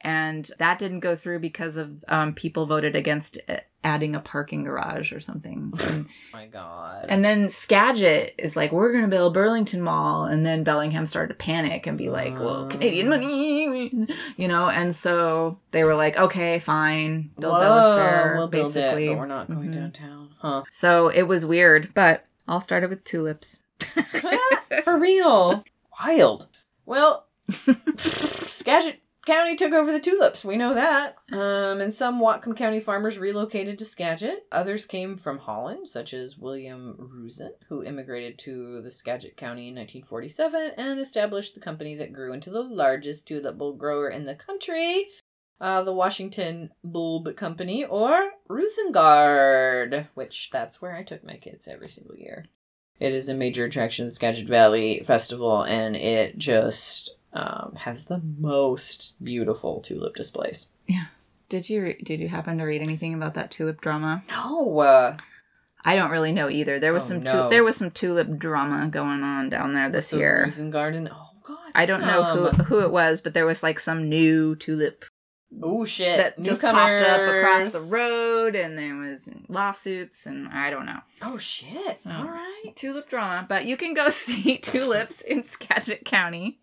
and that didn't go through because of um, people voted against adding a parking garage or something. And Oh my god. and then Skagit is like, we're going to build Burlington Mall. And then Bellingham started to panic and be like, well, Uh. Canadian money, you know? And so they were like, okay, fine, build Whoa, Bellis Fair, we'll build basically. it, but we're not going Mhm. downtown. Huh. So it was weird, but all started with tulips. For real. Wild. Well, Skagit County took over the tulips. We know that. Um, and some Whatcom County farmers relocated to Skagit. Others came from Holland, such as William Roozen, who immigrated to the Skagit County in 1947 and established the company that grew into the largest tulip bulb grower in the country, uh, the Washington Bulb Company, or RoozenGaarde, which that's where I took my kids every single year. It is a major attraction of the Skagit Valley Festival, and it just um, has the most beautiful tulip displays. Yeah. Did you re- did you happen to read anything about that tulip drama? No, uh, I don't really know either. There was Oh, some no. tu- there was some tulip drama going on down there this the year. RoozenGaarde. Oh God, I don't know who um, who it was, but there was like some new tulip Oh shit! that just popped up across the road, and there was lawsuits, and I don't know Oh shit! So- All right. tulip drama. But you can go see tulips in Skagit County,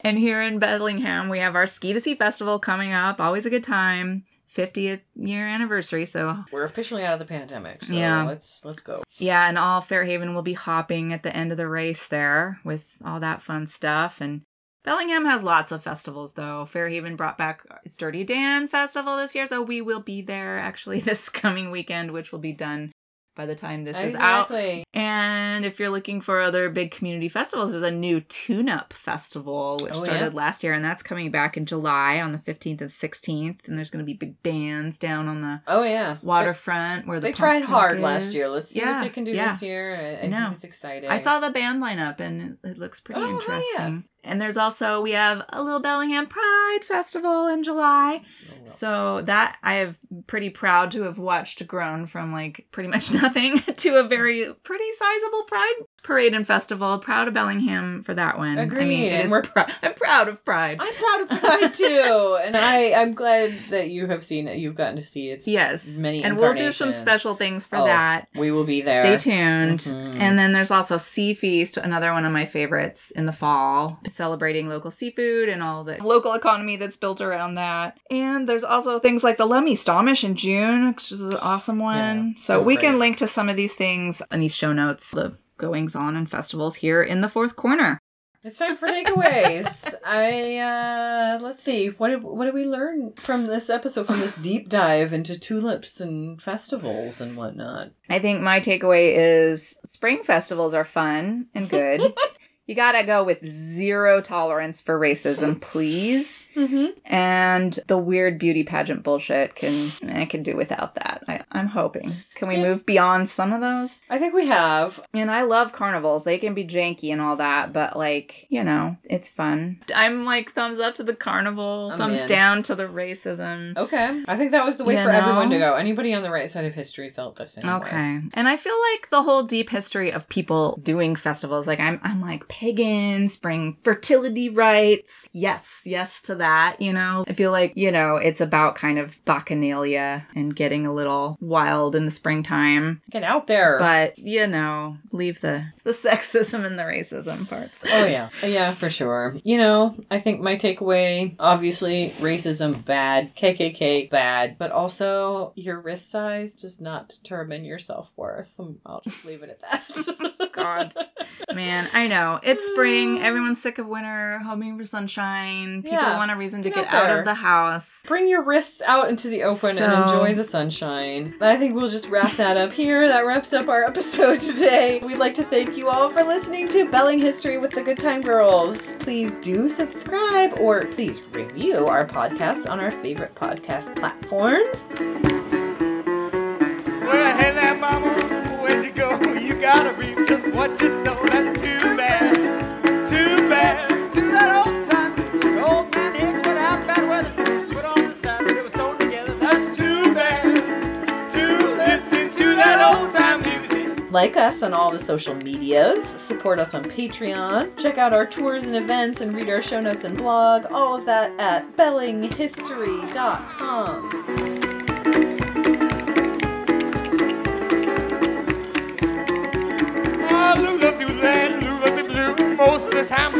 and here in Bellingham we have our Ski to Sea Festival coming up. Always a good time. 50th year anniversary, so We're officially out of the pandemic, so Yeah. let's let's go. Yeah, and all Fairhaven will be hopping at the end of the race there with all that fun stuff. And Bellingham has lots of festivals, though. Fairhaven brought back its Dirty Dan festival this year, so we will be there actually this coming weekend, which will be done by the time this is out. exactly. And if you're looking for other big community festivals, there's a new Tune Up Festival, which Oh, started yeah? last year, and that's coming back in July on the 15th and 16th. And there's going to be big bands down on the Oh yeah. waterfront where the They tried hard track last year. Let's see yeah, what they can do yeah. this year. I, I it's exciting. I saw the band lineup and it looks pretty Oh, interesting. And there's also we have a little Bellingham Pride Festival in July. Oh, well. So that I am pretty proud to have watched grown from like pretty much nothing to a very pretty sizable Pride parade and festival. Proud of Bellingham for that one. I Agreed, mean, it and we're- prou- I'm proud of Pride. I'm proud of Pride too, and I I'm glad that you have seen it. You've gotten to see it. yes, many and we'll do some special things for Oh, that. We will be there. Stay tuned. Mhm. And then there's also Sea Feast, another one of my favorites in the fall, celebrating local seafood and all the local economy that's built around that. And there's also things like the Lummi Stommish in June, which is an awesome one. Yeah, so, so we great. can link to some of these things in these show notes, the goings on and festivals here in the fourth corner. It's time for takeaways. I uh let's see. What did what did we learn from this episode from this deep dive into tulips and festivals and whatnot? I think my takeaway is spring festivals are fun and good. you gotta go with zero tolerance for racism, please. Mm-hmm. and the weird beauty pageant bullshit can I can do without that. I, I'm hoping. Can we Yeah. move beyond some of those? I think we have. And I love carnivals. They can be janky and all that, but like, you know, it's fun. I'm like thumbs up to the carnival, I'm thumbs in. down to the racism. Okay. I think that was the way You for everyone to go. Anybody on the right side of history felt the same way. Okay. And I feel like the whole deep history of people doing festivals, like I'm I'm like pagans, bring fertility rites. Yes, yes to that, you know. I feel like, you know, it's about kind of bacchanalia and getting a little wild in the springtime. Get out there. But, you know, leave the the sexism and the racism parts. Oh yeah, yeah, for sure. You know, I think my takeaway, obviously, racism bad, KKK bad, but also your wrist size does not determine your self worth. I'll just leave it at that. God. Man, I know. It's spring. Everyone's sick of winter, hoping for sunshine. People Yeah. want a reason to Get out out of the house. Bring your wrists out into the open and enjoy the sunshine. I think we'll just wrap that up here. That wraps up our episode today. We'd like to thank you all for listening to Bellinghistory with the Good Time Girls. Please do subscribe or please review our podcast on our favorite podcast platforms. Gotta reap just what you sow. That's too bad, too bad. To that old time, the old man Hicks without bad weather. Put on the they were sewn together. That's too bad. To listen to that old time music. Like us on all the social medias, support us on Patreon, check out our tours and events, and read our show notes and blog. All of that at bellinghistory.com. Ah, Lou loves you red, Lou loves you blue. Most of the time,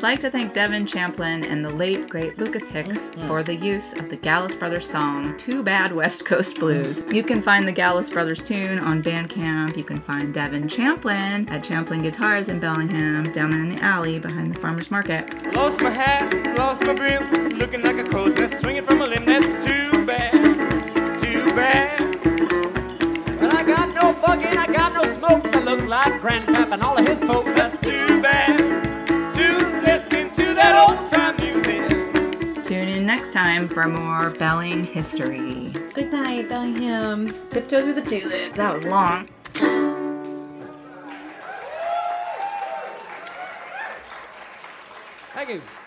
we'd like to thank Devin Champlin and the late, great Lucas Hicks mm, for the use of the Gallus Brothers song, Too Bad West Coast Blues. Mm. You can find the Gallus Brothers tune on Bandcamp. You can find Devin Champlin at Champlin Guitars in Bellingham, down there in the alley behind the farmer's market. Lost my hat, lost my brim, looking like a crow's nest, swinging from a limb. That's too bad, too bad. Well, I got no bugging, I got no smokes. I look like Grandpap and all of his folks. That's too bad. Next time for more Belling history. Good night, Bellingham. Tiptoe through the tulip. That was long. Thank you. Thanks.